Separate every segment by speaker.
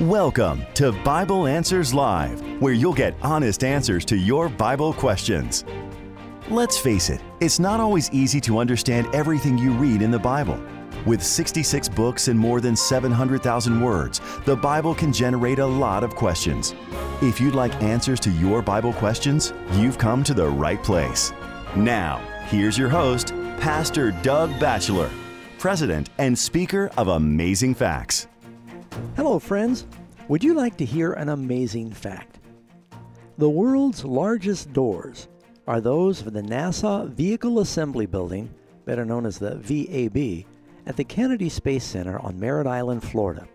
Speaker 1: Welcome to Bible Answers Live, where you'll get honest answers to your Bible questions. Let's face it, it's not always easy to understand everything you read in the Bible. With 66 books and more than 700,000 words, the Bible can generate a lot of questions. If you'd like answers to your Bible questions, you've come to the right place. Now, here's your host, Pastor Doug Batchelor, President and Speaker of Amazing Facts.
Speaker 2: Hello, friends. Would you like to hear an amazing fact? The world's largest doors are those of the NASA Vehicle Assembly Building, better known as the VAB, at the Kennedy Space Center on Merritt Island, Florida.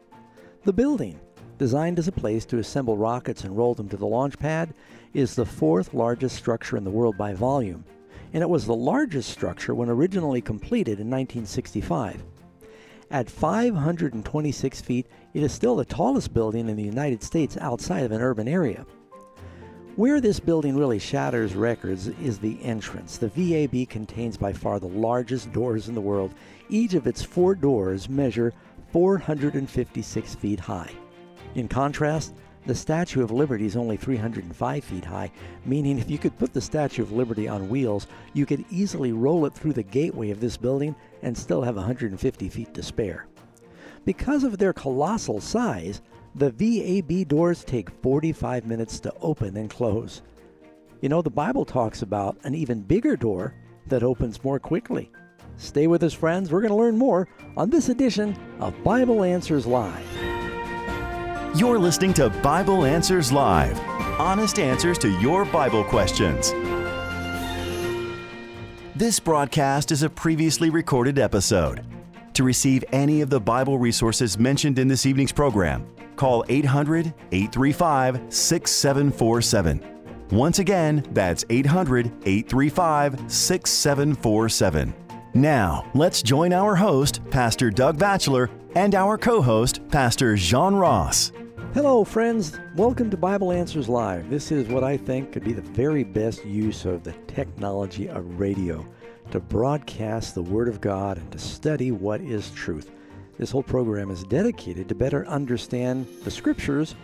Speaker 2: The building, designed as a place to assemble rockets and roll them to the launch pad, is the fourth largest structure in the world by volume, and it was the largest structure when originally completed in 1965. At 526 feet, it is still the tallest building in the United States outside of an urban area. Where this building really shatters records is the entrance. The VAB contains by far the largest doors in the world. Each of its four doors measure 456 feet high. In contrast, the Statue of Liberty is only 305 feet high, meaning if you could put the Statue of Liberty on wheels, you could easily roll it through the gateway of this building and still have 150 feet to spare. Because of their colossal size, the VAB doors take 45 minutes to open and close. You know, the Bible talks about an even bigger door that opens more quickly. Stay with us, friends. We're going to learn more on this edition of Bible Answers Live.
Speaker 1: You're listening to Bible Answers Live honest answers to your Bible questions. This broadcast is a previously recorded episode. To receive any of the Bible resources mentioned in this evening's program, call 800 835 6747. Once again, that's 800 835 6747. Now, let's join our host, Pastor Doug Batchelor, and our co host, Pastor Jean Ross.
Speaker 2: Hello, friends. Welcome to Bible Answers Live. This is what I think could be the very best use of the technology of radio to broadcast the Word of God and to study what is truth. This whole program is dedicated to better understand the Scriptures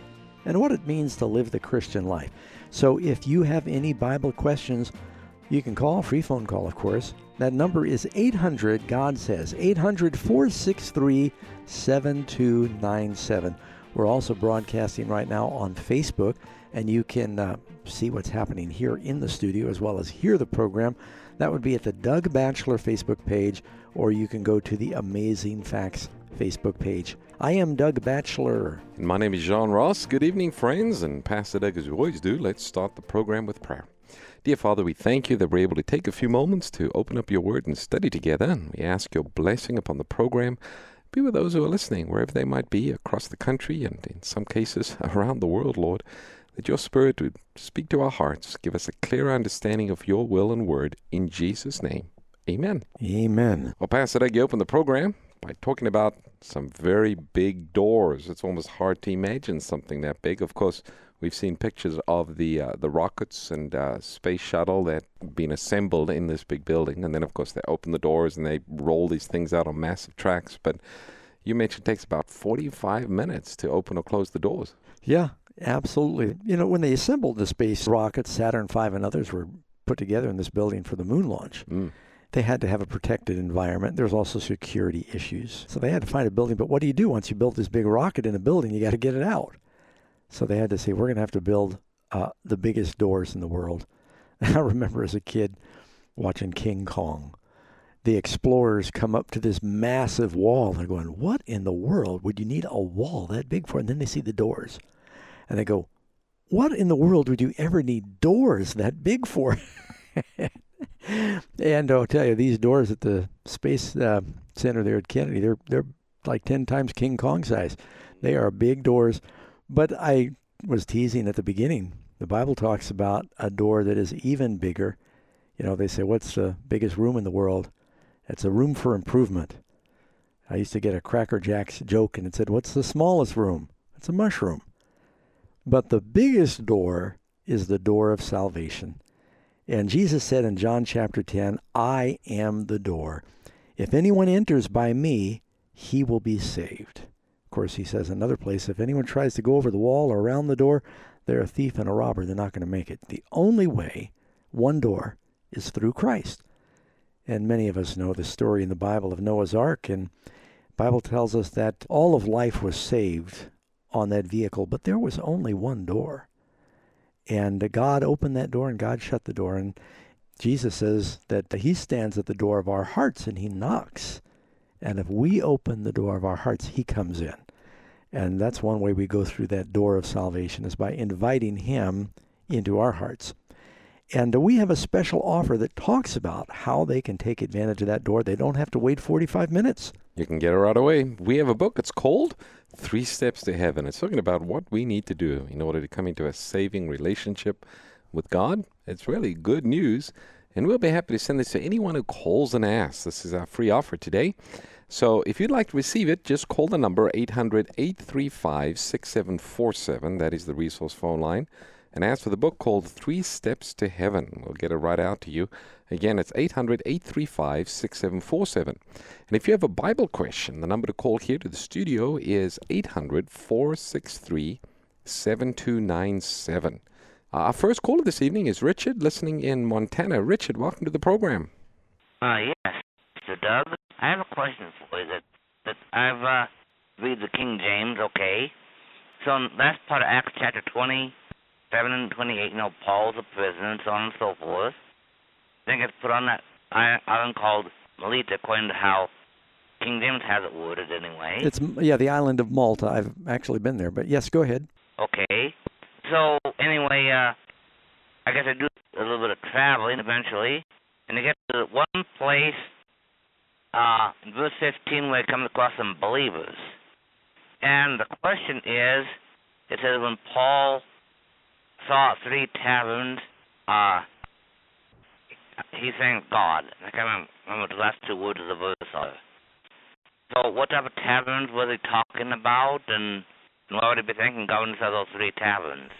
Speaker 2: and what it means to live the Christian life. So if you have any Bible questions, you can call, free phone call, of course. That number is 800 God Says, 800 463 7297. We're also broadcasting right now on Facebook, and you can uh, see what's happening here in the studio as well as hear the program. That would be at the Doug Batchelor Facebook page, or you can go to the Amazing Facts Facebook page. I am Doug Batchelor.
Speaker 3: And my name is Jean Ross. Good evening, friends. And Pastor Doug, as we always do, let's start the program with prayer. Dear Father, we thank you that we're able to take a few moments to open up your word and study together. And we ask your blessing upon the program. Be with those who are listening, wherever they might be, across the country and in some cases around the world, Lord, that your Spirit would speak to our hearts, give us a clear understanding of your will and word. In Jesus' name, amen.
Speaker 2: Amen.
Speaker 3: Well, Pastor Doug, you open the program by talking about some very big doors. It's almost hard to imagine something that big. Of course, we've seen pictures of the uh, the rockets and uh, space shuttle that been assembled in this big building, and then of course they open the doors and they roll these things out on massive tracks. But you mentioned it takes about 45 minutes to open or close the doors.
Speaker 2: Yeah, absolutely. You know, when they assembled the space rockets, Saturn V and others were put together in this building for the moon launch.
Speaker 3: Mm.
Speaker 2: They had to have a protected environment. There's also security issues. So they had to find a building. But what do you do once you build this big rocket in a building? You got to get it out. So they had to say, we're going to have to build uh, the biggest doors in the world. I remember as a kid watching King Kong. The explorers come up to this massive wall. They're going, What in the world would you need a wall that big for? And then they see the doors. And they go, What in the world would you ever need doors that big for? and I'll tell you, these doors at the Space uh, Center there at Kennedy, they're, they're like 10 times King Kong size. They are big doors. But I was teasing at the beginning. The Bible talks about a door that is even bigger. You know, they say, What's the biggest room in the world? It's a room for improvement. I used to get a Cracker Jacks joke and it said, What's the smallest room? It's a mushroom. But the biggest door is the door of salvation. And Jesus said in John chapter 10, I am the door. If anyone enters by me, he will be saved. Course, he says another place if anyone tries to go over the wall or around the door, they're a thief and a robber. They're not going to make it. The only way, one door, is through Christ. And many of us know the story in the Bible of Noah's Ark, and Bible tells us that all of life was saved on that vehicle, but there was only one door. And God opened that door and God shut the door. And Jesus says that He stands at the door of our hearts and He knocks. And if we open the door of our hearts, He comes in. And that's one way we go through that door of salvation is by inviting Him into our hearts. And we have a special offer that talks about how they can take advantage of that door. They don't have to wait 45 minutes.
Speaker 3: You can get it right away. We have a book. It's called Three Steps to Heaven. It's talking about what we need to do in order to come into a saving relationship with God. It's really good news. And we'll be happy to send this to anyone who calls and asks. This is our free offer today. So if you'd like to receive it, just call the number 800 835 6747. That is the resource phone line. And ask for the book called Three Steps to Heaven. We'll get it right out to you. Again, it's 800 835 6747. And if you have a Bible question, the number to call here to the studio is 800 463 7297. Uh, our first caller this evening is Richard, listening in Montana. Richard, welcome to the program.
Speaker 4: Uh, yes, Mr. Doug. I have a question for you. That that I've uh, read the King James, okay. So in last part of Acts chapter twenty-seven and twenty-eight, you know, Paul's a prisoner and so on and so forth. Then gets put on that island called Melita, according to how King James has it worded, anyway.
Speaker 2: It's yeah, the island of Malta. I've actually been there, but yes, go ahead.
Speaker 4: Okay. So anyway, uh, I guess I do a little bit of traveling eventually, and I get to one place uh, verse 15 where I come across some believers. And the question is, it says when Paul saw three taverns, uh, he's saying God. I can't remember, the last two words of the verse are. So what type of taverns were they talking about, and, what would he be thanking thinking going to those three taverns?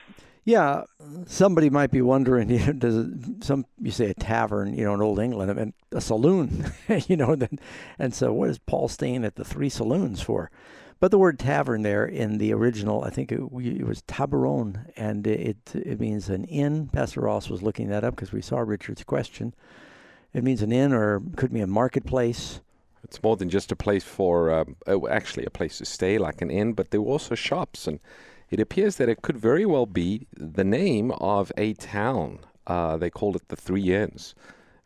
Speaker 2: Yeah, somebody might be wondering, you know, does it, some you say a tavern, you know, in old England, I mean, a saloon, you know, then, and so what is Paul staying at the three saloons for? But the word tavern there in the original, I think it, it was tabaron, and it it means an inn. Pastor Ross was looking that up because we saw Richard's question. It means an inn, or could be a marketplace.
Speaker 3: It's more than just a place for, um, oh, actually, a place to stay, like an inn, but there were also shops and it appears that it could very well be the name of a town. Uh, they called it the Three Inns,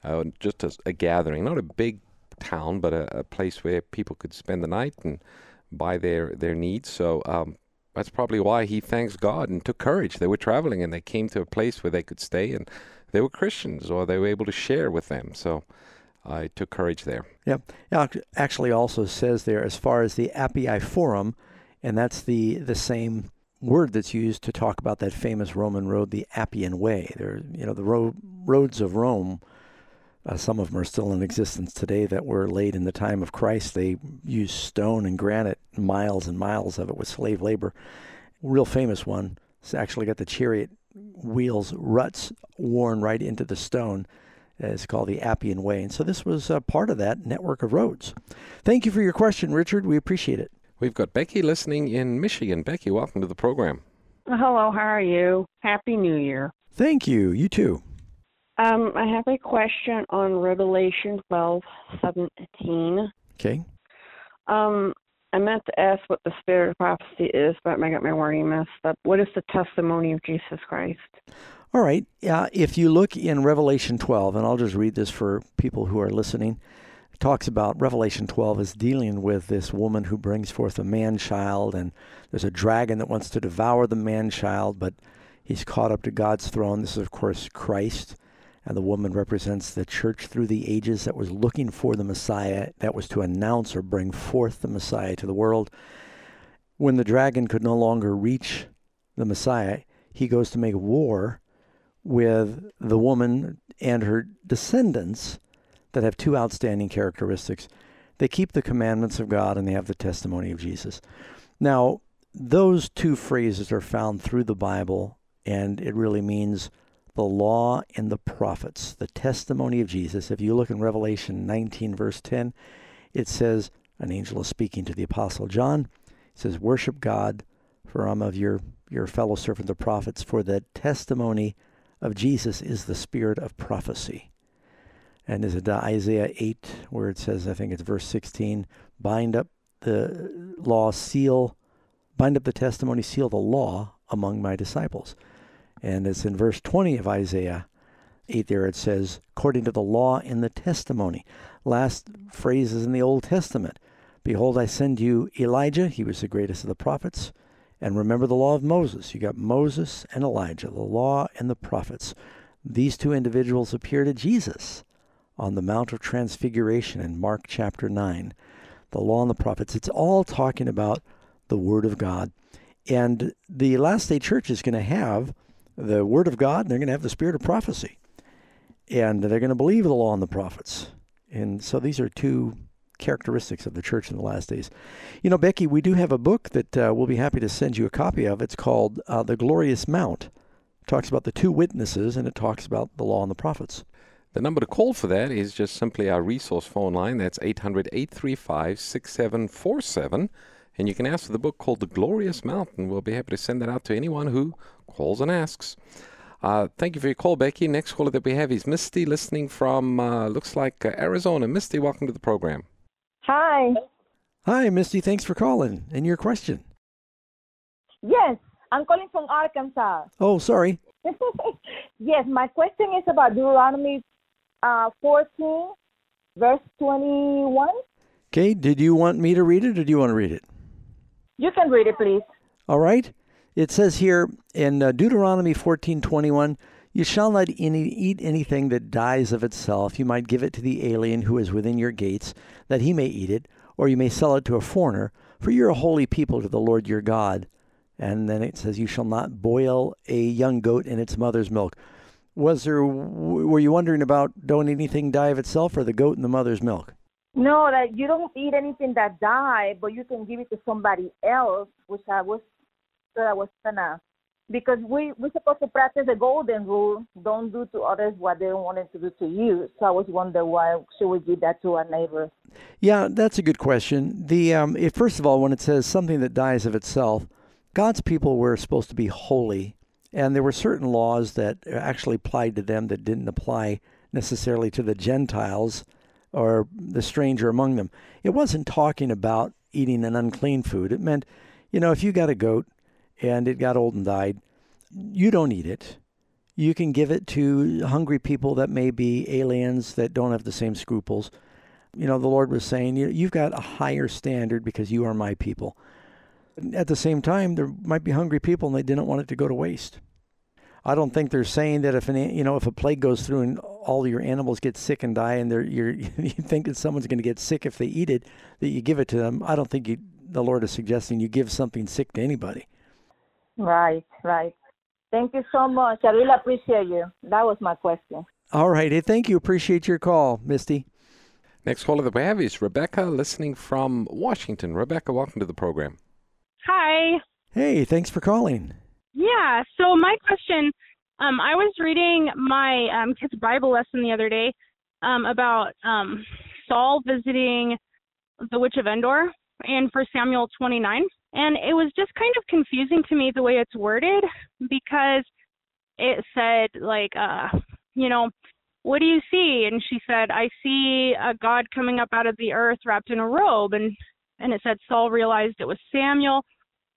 Speaker 3: uh, just a, a, gathering, not a big town, but a, a, place where people could spend the night and buy their, their needs. So um, that's probably why he thanks God and took courage. They were traveling and they came to a place where they could stay and they were Christians or they were able to share with them. So I took courage there.
Speaker 2: Yeah, actually also says there as far as the Appii Forum, and that's the the same word that's used to talk about that famous Roman road, the Appian Way. There, you know, the road, roads of Rome. Uh, some of them are still in existence today that were laid in the time of Christ. They used stone and granite, miles and miles of it with slave labor. Real famous one. It's actually got the chariot wheels ruts worn right into the stone. It's called the Appian Way. And so this was uh, part of that network of roads. Thank you for your question, Richard. We appreciate it.
Speaker 3: We've got Becky listening in Michigan. Becky, welcome to the program.
Speaker 5: Hello, how are you? Happy New Year.
Speaker 2: Thank you. You too.
Speaker 5: Um, I have a question on Revelation twelve seventeen.
Speaker 2: Okay.
Speaker 5: Um, I meant to ask what the spirit of prophecy is, but I got my wording messed up. What is the testimony of Jesus Christ?
Speaker 2: All right. Uh, if you look in Revelation 12, and I'll just read this for people who are listening talks about Revelation 12 is dealing with this woman who brings forth a man child, and there's a dragon that wants to devour the man child, but he's caught up to God's throne. This is, of course, Christ, and the woman represents the church through the ages that was looking for the Messiah, that was to announce or bring forth the Messiah to the world. When the dragon could no longer reach the Messiah, he goes to make war with the woman and her descendants that have two outstanding characteristics. They keep the commandments of God and they have the testimony of Jesus. Now, those two phrases are found through the Bible, and it really means the law and the prophets, the testimony of Jesus. If you look in Revelation 19, verse 10, it says, an angel is speaking to the Apostle John. He says, Worship God, for I'm of your, your fellow servant, the prophets, for the testimony of Jesus is the spirit of prophecy. And is it Isaiah 8, where it says, I think it's verse 16, bind up the law, seal, bind up the testimony, seal the law among my disciples. And it's in verse 20 of Isaiah 8 there, it says, according to the law and the testimony. Last phrases in the Old Testament. Behold, I send you Elijah, he was the greatest of the prophets. And remember the law of Moses. You got Moses and Elijah, the law and the prophets. These two individuals appear to Jesus on the Mount of Transfiguration in Mark chapter 9. The law and the prophets. It's all talking about the Word of God. And the last day church is going to have the Word of God, and they're going to have the Spirit of prophecy. And they're going to believe the law and the prophets. And so these are two characteristics of the church in the last days. You know, Becky, we do have a book that uh, we'll be happy to send you a copy of. It's called uh, The Glorious Mount. It talks about the two witnesses and it talks about the law and the prophets.
Speaker 3: The number to call for that is just simply our resource phone line. That's 800 835 6747. And you can ask for the book called The Glorious Mountain. we'll be happy to send that out to anyone who calls and asks. Uh, thank you for your call, Becky. Next caller that we have is Misty, listening from, uh, looks like uh, Arizona. Misty, welcome to the program.
Speaker 6: Hi.
Speaker 2: Hi, Misty. Thanks for calling. And your question?
Speaker 6: Yes, I'm calling from Arkansas.
Speaker 2: Oh, sorry.
Speaker 6: yes, my question is about Deuteronomy uh, 14, verse 21.
Speaker 2: Okay, did you want me to read it or do you want to read it?
Speaker 6: You can read it, please.
Speaker 2: All right. It says here in uh, Deuteronomy 14:21, "You shall not any, eat anything that dies of itself. You might give it to the alien who is within your gates, that he may eat it, or you may sell it to a foreigner, for you're a holy people to the Lord your God." And then it says, "You shall not boil a young goat in its mother's milk." Was there? Were you wondering about don't anything die of itself, or the goat in the mother's milk?
Speaker 6: No, that you don't eat anything that die, but you can give it to somebody else, which I was that I was gonna because we we're supposed to practice the golden rule: don't do to others what they don't want to do to you. So I was wondering why should we give that to our neighbors?
Speaker 2: Yeah, that's a good question. The um, if, first of all, when it says something that dies of itself, God's people were supposed to be holy, and there were certain laws that actually applied to them that didn't apply necessarily to the Gentiles or the stranger among them. It wasn't talking about eating an unclean food. It meant, you know, if you got a goat and it got old and died, you don't eat it. You can give it to hungry people that may be aliens that don't have the same scruples. You know, the Lord was saying, you you've got a higher standard because you are my people. At the same time, there might be hungry people and they didn't want it to go to waste. I don't think they're saying that if an you know if a plague goes through and all your animals get sick and die, and they're you're you think that someone's going to get sick if they eat it, that you give it to them. I don't think you, the Lord is suggesting you give something sick to anybody.
Speaker 6: Right, right. Thank you so much. I really appreciate you. That was my question.
Speaker 2: All right. Hey, thank you. Appreciate your call, Misty.
Speaker 3: Next caller that we have is Rebecca, listening from Washington. Rebecca, welcome to the program.
Speaker 7: Hi.
Speaker 2: Hey, thanks for calling.
Speaker 7: Yeah. So my question, um, I was reading my um, kid's Bible lesson the other day um, about um, Saul visiting the Witch of Endor in First Samuel 29, and it was just kind of confusing to me the way it's worded because it said like, uh, you know, what do you see? And she said, I see a God coming up out of the earth wrapped in a robe, and and it said Saul realized it was Samuel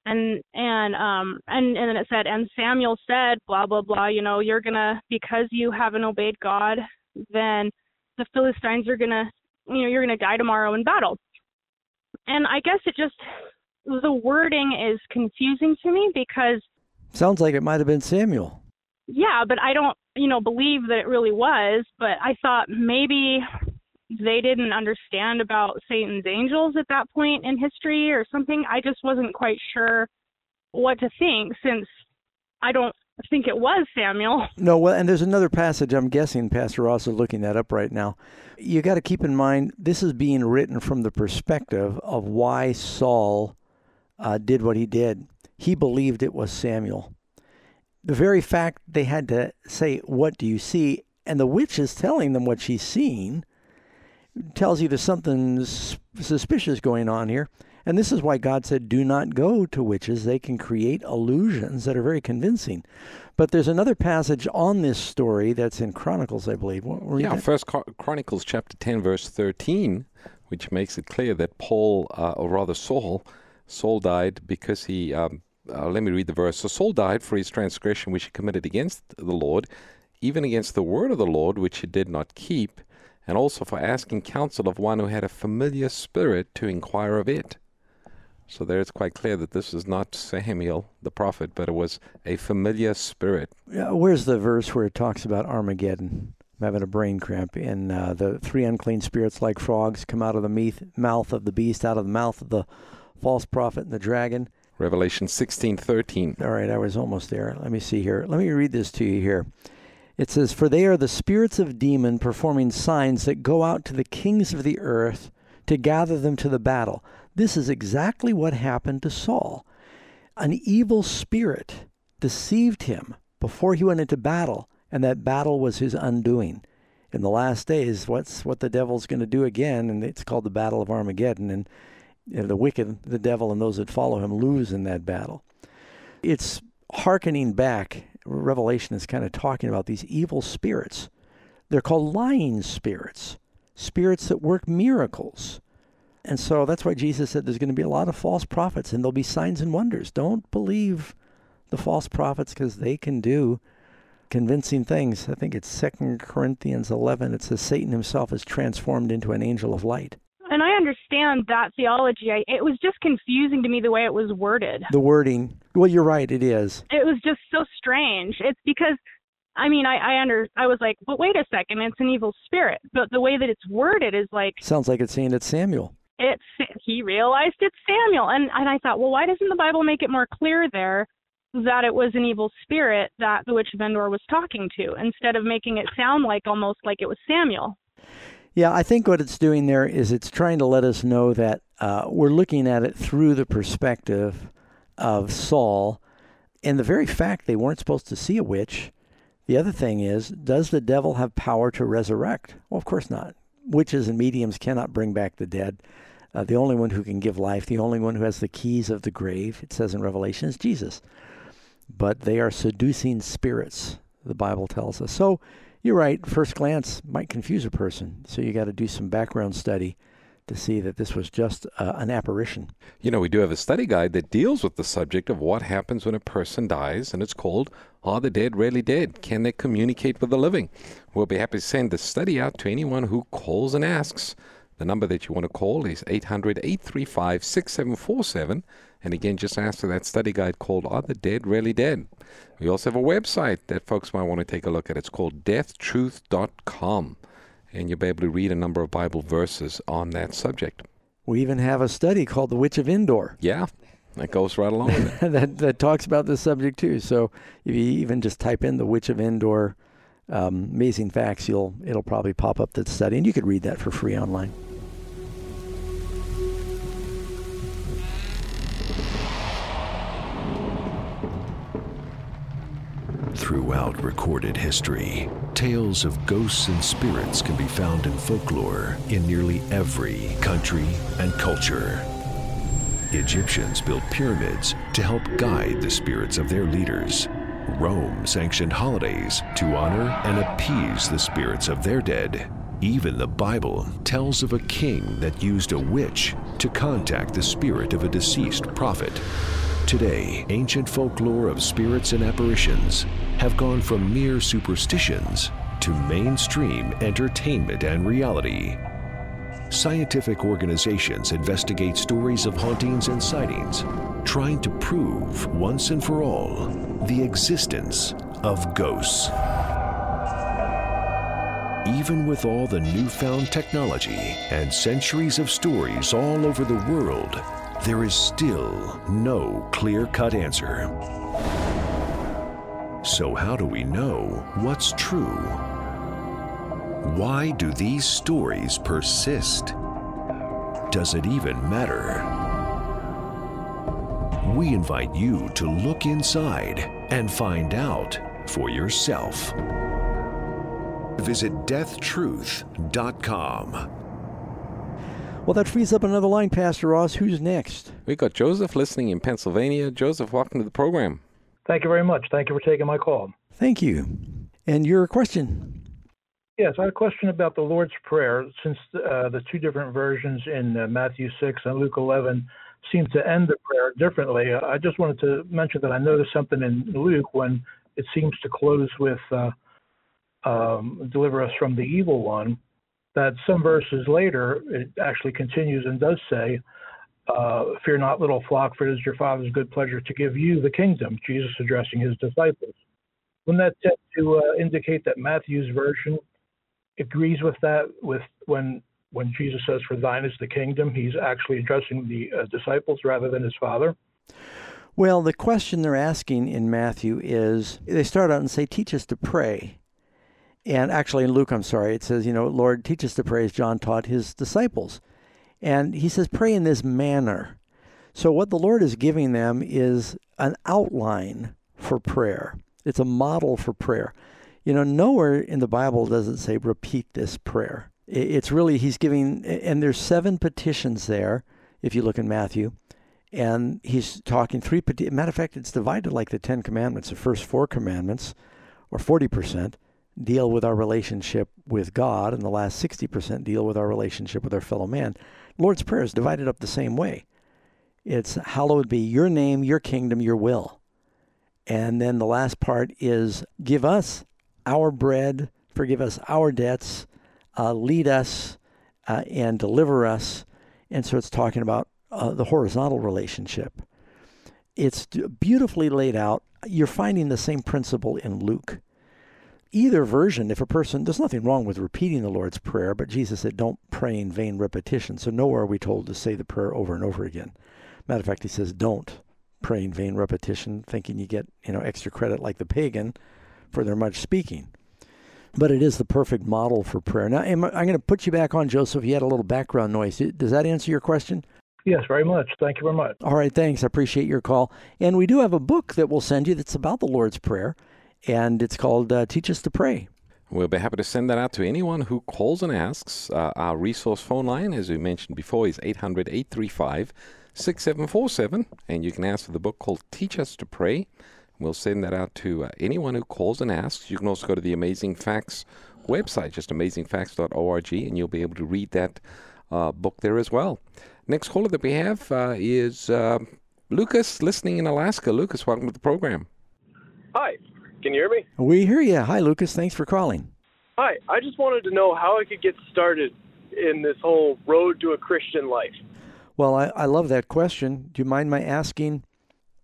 Speaker 7: and and um and and then it said and Samuel said blah blah blah you know you're gonna because you haven't obeyed God then the Philistines are gonna you know you're gonna die tomorrow in battle. And I guess it just the wording is confusing to me because
Speaker 2: sounds like it might have been Samuel.
Speaker 7: Yeah but I don't you know believe that it really was but I thought maybe they didn't understand about Satan's angels at that point in history or something. I just wasn't quite sure what to think since I don't think it was Samuel.
Speaker 2: No, well, and there's another passage. I'm guessing Pastor Ross is looking that up right now. You got to keep in mind this is being written from the perspective of why Saul uh, did what he did. He believed it was Samuel. The very fact they had to say, "What do you see?" and the witch is telling them what she's seeing tells you there's something suspicious going on here. And this is why God said, do not go to witches. They can create illusions that are very convincing. But there's another passage on this story that's in Chronicles, I believe.
Speaker 3: yeah, that? First Chronicles chapter 10, verse 13, which makes it clear that Paul, uh, or rather Saul, Saul died because he, um, uh, let me read the verse. So Saul died for his transgression which he committed against the Lord, even against the word of the Lord which he did not keep, and also for asking counsel of one who had a familiar spirit to inquire of it. So there it's quite clear that this is not Samuel the prophet, but it was a familiar spirit.
Speaker 2: Yeah, where's the verse where it talks about Armageddon? I'm having a brain cramp. And uh, the three unclean spirits, like frogs, come out of the mouth of the beast, out of the mouth of the false prophet and the dragon.
Speaker 3: Revelation 16:13.
Speaker 2: All right, I was almost there. Let me see here. Let me read this to you here. It says, For they are the spirits of demon performing signs that go out to the kings of the earth to gather them to the battle. This is exactly what happened to Saul. An evil spirit deceived him before he went into battle, and that battle was his undoing. In the last days, what's what the devil's going to do again, and it's called the Battle of Armageddon, and you know, the wicked, the devil, and those that follow him lose in that battle. It's hearkening back Revelation is kind of talking about these evil spirits. They're called lying spirits, spirits that work miracles. And so that's why Jesus said there's going to be a lot of false prophets and there'll be signs and wonders. Don't believe the false prophets because they can do convincing things. I think it's Second Corinthians 11. It says Satan himself is transformed into an angel of light
Speaker 7: and I understand that theology. I, it was just confusing to me the way it was worded.
Speaker 2: The wording. Well, you're right. It is.
Speaker 7: It was just so strange. It's because, I mean, I I under I was like, but wait a second, it's an evil spirit. But the way that it's worded is like
Speaker 2: sounds like it's saying it's Samuel.
Speaker 7: It's he realized it's Samuel, and and I thought, well, why doesn't the Bible make it more clear there? that it was an evil spirit that the witch of Endor was talking to instead of making it sound like almost like it was Samuel.
Speaker 2: Yeah, I think what it's doing there is it's trying to let us know that uh, we're looking at it through the perspective of Saul and the very fact they weren't supposed to see a witch. The other thing is, does the devil have power to resurrect? Well, of course not. Witches and mediums cannot bring back the dead. Uh, the only one who can give life, the only one who has the keys of the grave, it says in Revelation, is Jesus. But they are seducing spirits, the Bible tells us. So you're right. First glance might confuse a person. So you got to do some background study to see that this was just uh, an apparition.
Speaker 3: You know, we do have a study guide that deals with the subject of what happens when a person dies, and it's called Are the Dead Really Dead? Can They Communicate with the Living? We'll be happy to send the study out to anyone who calls and asks. The number that you want to call is 800 835 6747. And again, just ask for that study guide called Are the Dead Really Dead? We also have a website that folks might want to take a look at. It's called deathtruth.com. And you'll be able to read a number of Bible verses on that subject.
Speaker 2: We even have a study called The Witch of Endor.
Speaker 3: Yeah, that goes right along with
Speaker 2: it. that, that talks about this subject too. So if you even just type in The Witch of Endor, um, amazing facts, you'll it'll probably pop up that study, and you could read that for free online.
Speaker 8: Throughout recorded history, tales of ghosts and spirits can be found in folklore in nearly every country and culture. Egyptians built pyramids to help guide the spirits of their leaders. Rome sanctioned holidays to honor and appease the spirits of their dead. Even the Bible tells of a king that used a witch to contact the spirit of a deceased prophet. Today, ancient folklore of spirits and apparitions have gone from mere superstitions to mainstream entertainment and reality. Scientific organizations investigate stories of hauntings and sightings, trying to prove once and for all the existence of ghosts. Even with all the newfound technology and centuries of stories all over the world, there is still no clear cut answer. So, how do we know what's true? Why do these stories persist? Does it even matter? We invite you to look inside and find out for yourself. Visit deathtruth.com
Speaker 2: Well, that frees up another line, Pastor Ross. Who's next?
Speaker 3: We've got Joseph listening in Pennsylvania. Joseph, welcome to the program.
Speaker 9: Thank you very much. Thank you for taking my call.
Speaker 2: Thank you. And your question?
Speaker 9: Yes, I had a question about the Lord's Prayer. Since uh, the two different versions in uh, Matthew 6 and Luke 11 seem to end the prayer differently, uh, I just wanted to mention that I noticed something in Luke when it seems to close with uh, um, "Deliver us from the evil one." That some verses later it actually continues and does say, uh, "Fear not, little flock, for it is your Father's good pleasure to give you the kingdom." Jesus addressing his disciples. Wouldn't that tend to uh, indicate that Matthew's version agrees with that? With when when Jesus says, "For thine is the kingdom," he's actually addressing the uh, disciples rather than his Father.
Speaker 2: Well, the question they're asking in Matthew is they start out and say, Teach us to pray. And actually, in Luke, I'm sorry, it says, You know, Lord, teach us to pray as John taught his disciples. And he says, Pray in this manner. So, what the Lord is giving them is an outline for prayer, it's a model for prayer. You know, nowhere in the Bible does it say, Repeat this prayer. It's really, he's giving, and there's seven petitions there, if you look in Matthew and he's talking three. Matter of fact, it's divided like the Ten Commandments. The first four commandments, or forty percent, deal with our relationship with God, and the last sixty percent deal with our relationship with our fellow man. Lord's Prayer is divided up the same way. It's hallowed be your name, your kingdom, your will. And then the last part is give us our bread, forgive us our debts, uh, lead us, uh, and deliver us. And so it's talking about uh, the horizontal relationship. It's beautifully laid out. You're finding the same principle in Luke. Either version, if a person, there's nothing wrong with repeating the Lord's Prayer, but Jesus said, don't pray in vain repetition. So nowhere are we told to say the prayer over and over again. Matter of fact, he says, don't pray in vain repetition, thinking you get, you know, extra credit like the pagan for their much speaking. But it is the perfect model for prayer. Now, I'm going to put you back on, Joseph. You had a little background noise. Does that answer your question?
Speaker 9: Yes, very much. Thank you very much.
Speaker 2: All right, thanks. I appreciate your call. And we do have a book that we'll send you that's about the Lord's Prayer, and it's called uh, Teach Us to Pray.
Speaker 3: We'll be happy to send that out to anyone who calls and asks. Uh, our resource phone line, as we mentioned before, is 800 835 6747, and you can ask for the book called Teach Us to Pray. We'll send that out to uh, anyone who calls and asks. You can also go to the Amazing Facts website, just amazingfacts.org, and you'll be able to read that uh, book there as well. Next caller that we have uh, is uh, Lucas, listening in Alaska. Lucas, welcome to the program.
Speaker 10: Hi, can you hear me?
Speaker 2: We hear you. Hi, Lucas. Thanks for calling.
Speaker 10: Hi, I just wanted to know how I could get started in this whole road to a Christian life.
Speaker 2: Well, I, I love that question. Do you mind my asking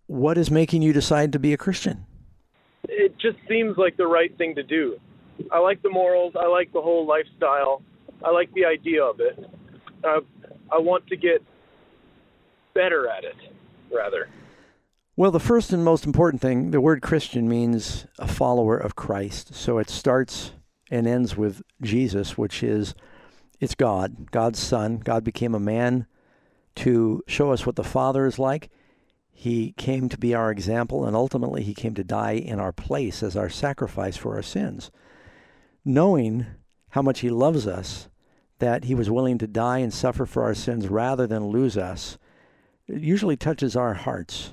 Speaker 2: what is making you decide to be a Christian?
Speaker 10: It just seems like the right thing to do. I like the morals, I like the whole lifestyle, I like the idea of it. Uh, I want to get better at it, rather.
Speaker 2: Well, the first and most important thing, the word Christian means a follower of Christ. So it starts and ends with Jesus, which is it's God, God's Son. God became a man to show us what the Father is like. He came to be our example, and ultimately, He came to die in our place as our sacrifice for our sins. Knowing how much He loves us, that he was willing to die and suffer for our sins rather than lose us, it usually touches our hearts.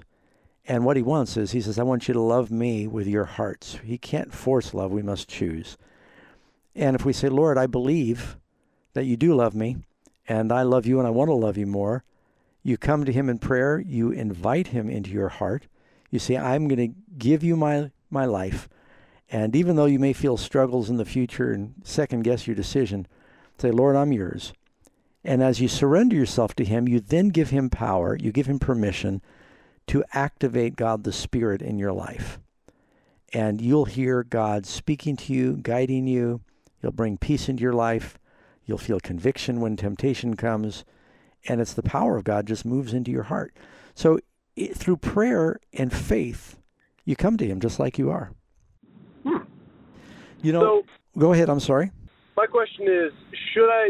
Speaker 2: And what he wants is, he says, I want you to love me with your hearts. He can't force love, we must choose. And if we say, Lord, I believe that you do love me, and I love you and I want to love you more, you come to him in prayer, you invite him into your heart. You say, I'm going to give you my, my life. And even though you may feel struggles in the future and second guess your decision, Say, Lord, I'm yours. And as you surrender yourself to Him, you then give Him power, you give Him permission to activate God the Spirit in your life. And you'll hear God speaking to you, guiding you. He'll bring peace into your life. You'll feel conviction when temptation comes. And it's the power of God just moves into your heart. So it, through prayer and faith, you come to Him just like you are.
Speaker 10: Hmm.
Speaker 2: You know, so, go ahead. I'm sorry
Speaker 10: my question is should I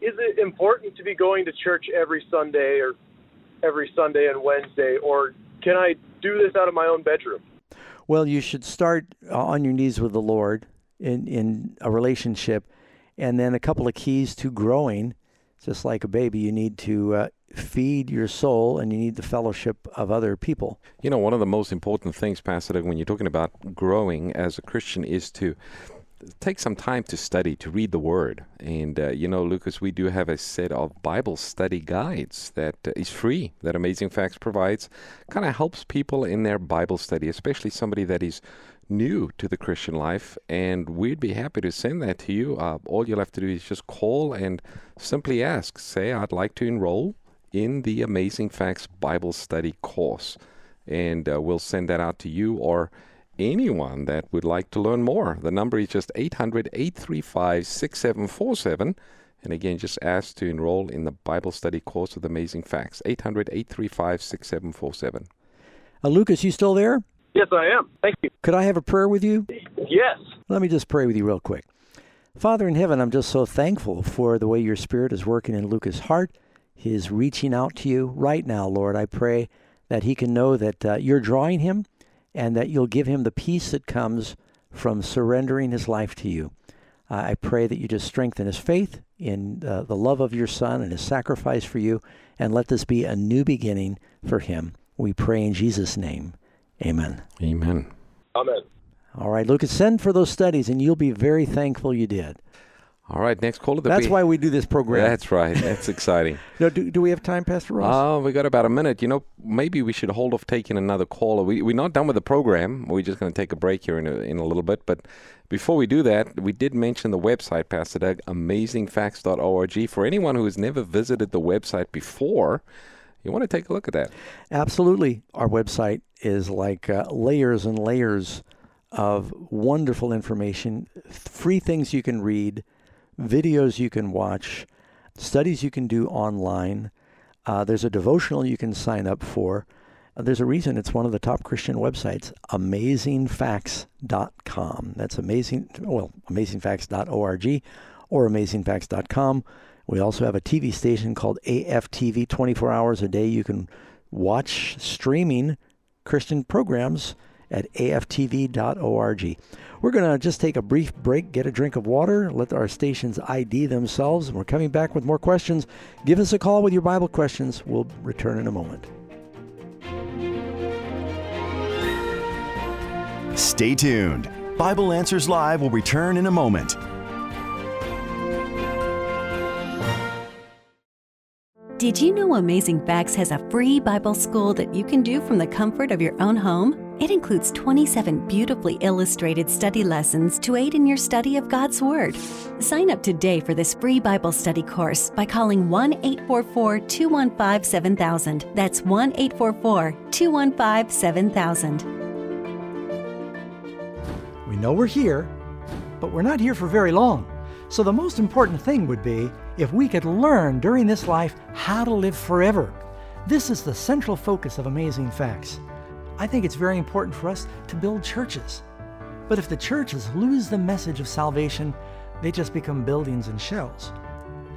Speaker 10: is it important to be going to church every Sunday or every Sunday and Wednesday or can I do this out of my own bedroom?
Speaker 2: Well, you should start on your knees with the Lord in in a relationship and then a couple of keys to growing Just like a baby, you need to uh, feed your soul and you need the fellowship of other people.
Speaker 3: You know, one of the most important things, Pastor Doug, when you're talking about growing as a Christian is to take some time to study, to read the Word. And, uh, you know, Lucas, we do have a set of Bible study guides that uh, is free, that Amazing Facts provides. Kind of helps people in their Bible study, especially somebody that is new to the Christian life. And we'd be happy to send that to you. Uh, all you'll have to do is just call and simply ask, say, I'd like to enroll in the Amazing Facts Bible study course. And uh, we'll send that out to you or anyone that would like to learn more. The number is just 800 835 6747. And again, just ask to enroll in the Bible study course with Amazing Facts. 800 835 6747.
Speaker 2: Uh, Lucas, you still there?
Speaker 10: Yes, I am. Thank you.
Speaker 2: Could I have a prayer with you?
Speaker 10: Yes.
Speaker 2: Let me just pray with you real quick. Father in heaven, I'm just so thankful for the way your Spirit is working in Lucas' heart. He is reaching out to you right now, Lord. I pray that he can know that uh, you're drawing him and that you'll give him the peace that comes from surrendering his life to you. Uh, I pray that you just strengthen his faith in uh, the love of your Son and his sacrifice for you, and let this be a new beginning for him. We pray in Jesus' name. Amen.
Speaker 3: Amen.
Speaker 10: Amen.
Speaker 2: All right, Lucas, send for those studies, and you'll be very thankful you did.
Speaker 3: All right, next call caller. The beat.
Speaker 2: That's why we do this program.
Speaker 3: That's right. That's exciting.
Speaker 2: no, do, do we have time, Pastor Ross?
Speaker 3: Oh, we got about a minute. You know, maybe we should hold off taking another caller. We, we're not done with the program. We're just going to take a break here in a, in a little bit. But before we do that, we did mention the website, Pastor Doug, amazingfacts.org. For anyone who has never visited the website before, you want to take a look at that.
Speaker 2: Absolutely. Our website is like uh, layers and layers of wonderful information, free things you can read videos you can watch, studies you can do online. Uh, there's a devotional you can sign up for. Uh, there's a reason it's one of the top Christian websites, amazingfacts.com. That's amazing, well, amazingfacts.org or amazingfacts.com. We also have a TV station called AFTV 24 hours a day. You can watch streaming Christian programs at aftv.org. We're going to just take a brief break, get a drink of water, let our stations ID themselves. We're coming back with more questions. Give us a call with your Bible questions. We'll return in a moment.
Speaker 1: Stay tuned. Bible Answers Live will return in a moment.
Speaker 11: Did you know Amazing Facts has a free Bible school that you can do from the comfort of your own home? It includes 27 beautifully illustrated study lessons to aid in your study of God's Word. Sign up today for this free Bible study course by calling 1 844 215 7000. That's 1 844 215 7000.
Speaker 12: We know we're here, but we're not here for very long. So the most important thing would be if we could learn during this life how to live forever. This is the central focus of Amazing Facts. I think it's very important for us to build churches. But if the churches lose the message of salvation, they just become buildings and shells.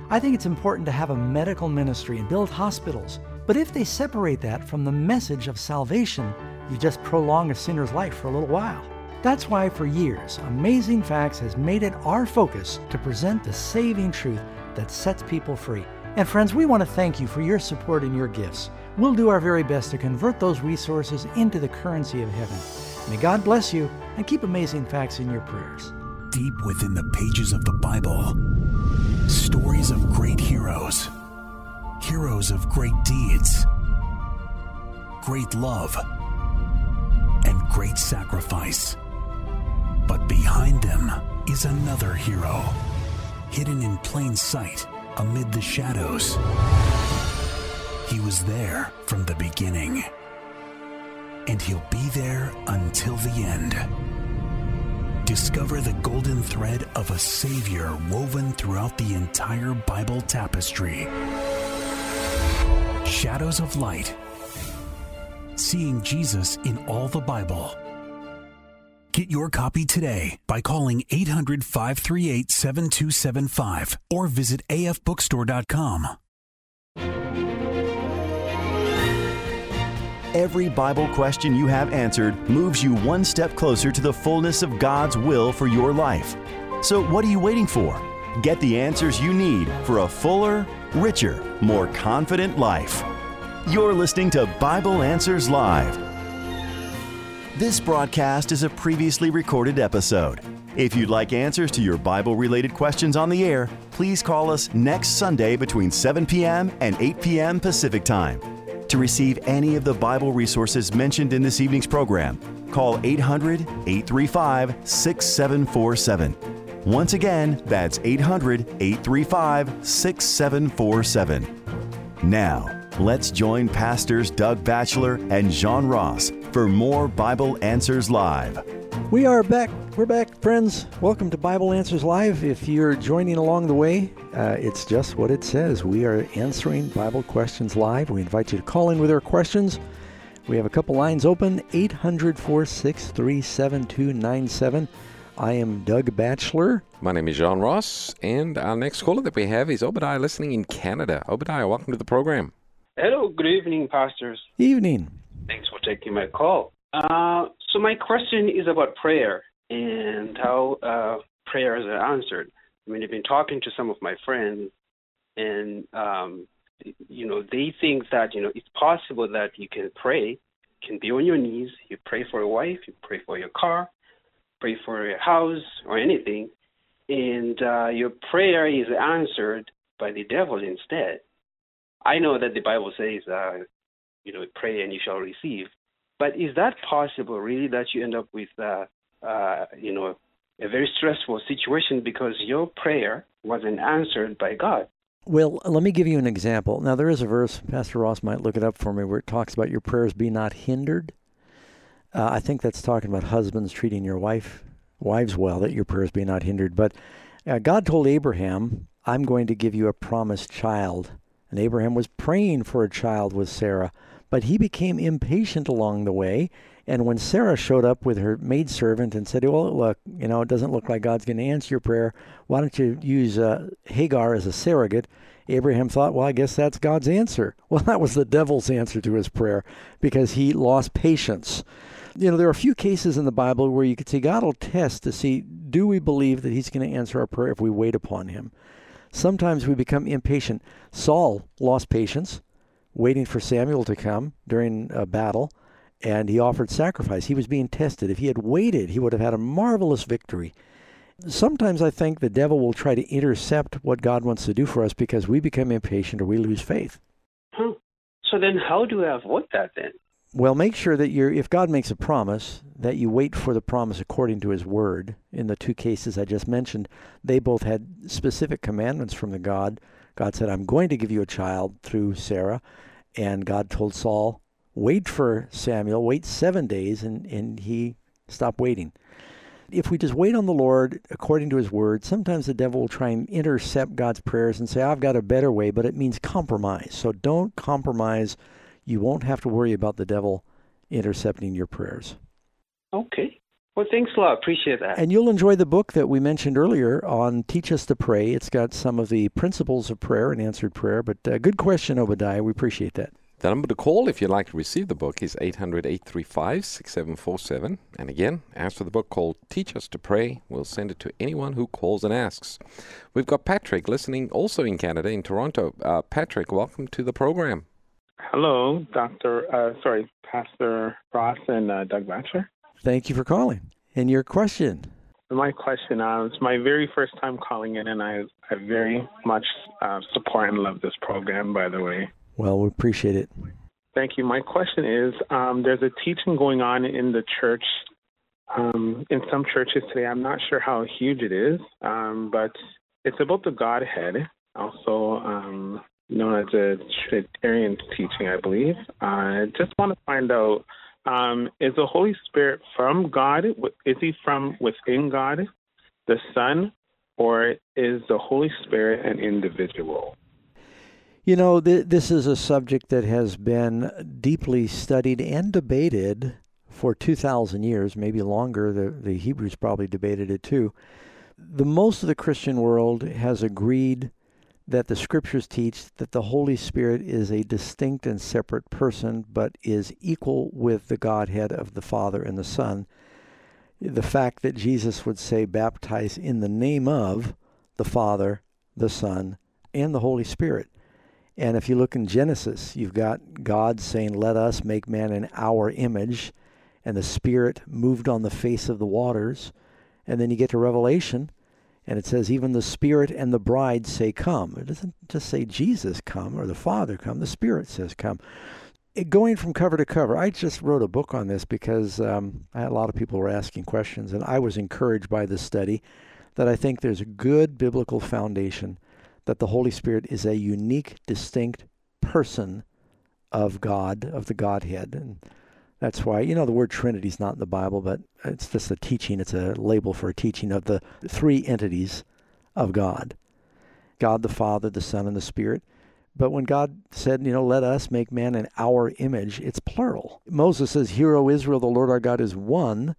Speaker 12: I think it's important to have a medical ministry and build hospitals. But if they separate that from the message of salvation, you just prolong a sinner's life for a little while. That's why for years, Amazing Facts has made it our focus to present the saving truth that sets people free. And friends, we want to thank you for your support and your gifts. We'll do our very best to convert those resources into the currency of heaven. May God bless you and keep amazing facts in your prayers.
Speaker 13: Deep within the pages of the Bible, stories of great heroes, heroes of great deeds, great love, and great sacrifice. But behind them is another hero, hidden in plain sight amid the shadows. He was there from the beginning, and he'll be there until the end. Discover the golden thread of a Savior woven throughout the entire Bible tapestry. Shadows of Light Seeing Jesus in all the Bible. Get your copy today by calling 800 538 7275 or visit afbookstore.com.
Speaker 1: Every Bible question you have answered moves you one step closer to the fullness of God's will for your life. So, what are you waiting for? Get the answers you need for a fuller, richer, more confident life. You're listening to Bible Answers Live. This broadcast is a previously recorded episode. If you'd like answers to your Bible related questions on the air, please call us next Sunday between 7 p.m. and 8 p.m. Pacific Time. To receive any of the Bible resources mentioned in this evening's program, call 800 835 6747. Once again, that's 800 835 6747. Now, let's join Pastors Doug Batchelor and Jëan Ross for more Bible Answers Live.
Speaker 2: We are back. We're back, friends. Welcome to Bible Answers Live. If you're joining along the way, uh, it's just what it says. We are answering Bible questions live. We invite you to call in with your questions. We have a couple lines open 800 463 7297. I am Doug Batchelor.
Speaker 3: My name is Jëan Ross, and our next caller that we have is Obadiah listening in Canada. Obadiah, welcome to the program.
Speaker 14: Hello, good evening, pastors.
Speaker 2: Evening.
Speaker 14: Thanks for taking my call. Uh, so my question is about prayer and how uh, prayers are answered. I mean, I've been talking to some of my friends, and um, you know, they think that you know it's possible that you can pray, can be on your knees, you pray for a wife, you pray for your car, pray for your house or anything, and uh, your prayer is answered by the devil instead. I know that the Bible says, uh, you know, pray and you shall receive. But is that possible, really, that you end up with, uh, uh, you know, a very stressful situation because your prayer wasn't answered by God?
Speaker 2: Well, let me give you an example. Now, there is a verse, Pastor Ross might look it up for me, where it talks about your prayers be not hindered. Uh, I think that's talking about husbands treating your wife, wives well, that your prayers be not hindered. But uh, God told Abraham, I'm going to give you a promised child. And Abraham was praying for a child with Sarah. But he became impatient along the way. And when Sarah showed up with her maidservant and said, Well, look, you know, it doesn't look like God's going to answer your prayer. Why don't you use uh, Hagar as a surrogate? Abraham thought, Well, I guess that's God's answer. Well, that was the devil's answer to his prayer because he lost patience. You know, there are a few cases in the Bible where you could say God will test to see do we believe that he's going to answer our prayer if we wait upon him. Sometimes we become impatient. Saul lost patience waiting for Samuel to come during a battle, and he offered sacrifice. He was being tested. If he had waited, he would have had a marvelous victory. Sometimes I think the devil will try to intercept what God wants to do for us because we become impatient or we lose faith.
Speaker 14: Huh. So then, how do I avoid that then?
Speaker 2: Well, make sure that you're, if God makes a promise, that you wait for the promise according to his word. In the two cases I just mentioned, they both had specific commandments from the God. God said, I'm going to give you a child through Sarah. And God told Saul, wait for Samuel, wait seven days, and, and he stopped waiting. If we just wait on the Lord according to his word, sometimes the devil will try and intercept God's prayers and say, I've got a better way, but it means compromise. So don't compromise. You won't have to worry about the devil intercepting your prayers.
Speaker 14: Okay. Well, thanks a lot. Appreciate that.
Speaker 2: And you'll enjoy the book that we mentioned earlier on Teach Us to Pray. It's got some of the principles of prayer and answered prayer. But uh, good question, Obadiah. We appreciate that.
Speaker 3: The number to call if you'd like to receive the book is 800 835 6747. And again, ask for the book called Teach Us to Pray. We'll send it to anyone who calls and asks. We've got Patrick listening also in Canada, in Toronto. Uh, Patrick, welcome to the program.
Speaker 15: Hello, Dr. Uh, sorry, Pastor Ross and uh, Doug Batchelor.
Speaker 2: Thank you for calling. And your question?
Speaker 15: My question uh, it's my very first time calling in, and I, I very much uh, support and love this program, by the way.
Speaker 2: Well, we appreciate it.
Speaker 15: Thank you. My question is um, there's a teaching going on in the church, um, in some churches today. I'm not sure how huge it is, um, but it's about the Godhead, also um, known as a Trinitarian teaching, I believe. Uh, I just want to find out um, is the Holy Spirit from God? Is he from within God, the Son, or is the Holy Spirit an individual?
Speaker 2: You know, th- this is a subject that has been deeply studied and debated for 2,000 years, maybe longer. The, the Hebrews probably debated it too. The most of the Christian world has agreed that the scriptures teach that the Holy Spirit is a distinct and separate person, but is equal with the Godhead of the Father and the Son. The fact that Jesus would say, baptize in the name of the Father, the Son, and the Holy Spirit. And if you look in Genesis, you've got God saying, Let us make man in our image. And the Spirit moved on the face of the waters. And then you get to Revelation, and it says, Even the Spirit and the bride say, Come. It doesn't just say Jesus come or the Father come. The Spirit says, Come. It, going from cover to cover, I just wrote a book on this because um, a lot of people were asking questions, and I was encouraged by this study that I think there's a good biblical foundation that the Holy Spirit is a unique, distinct person of God, of the Godhead. And that's why, you know, the word Trinity is not in the Bible, but it's just a teaching, it's a label for a teaching of the three entities of God God the Father, the Son, and the Spirit. But when God said, you know, let us make man in our image, it's plural. Moses says, Hear, O Israel, the Lord our God is one,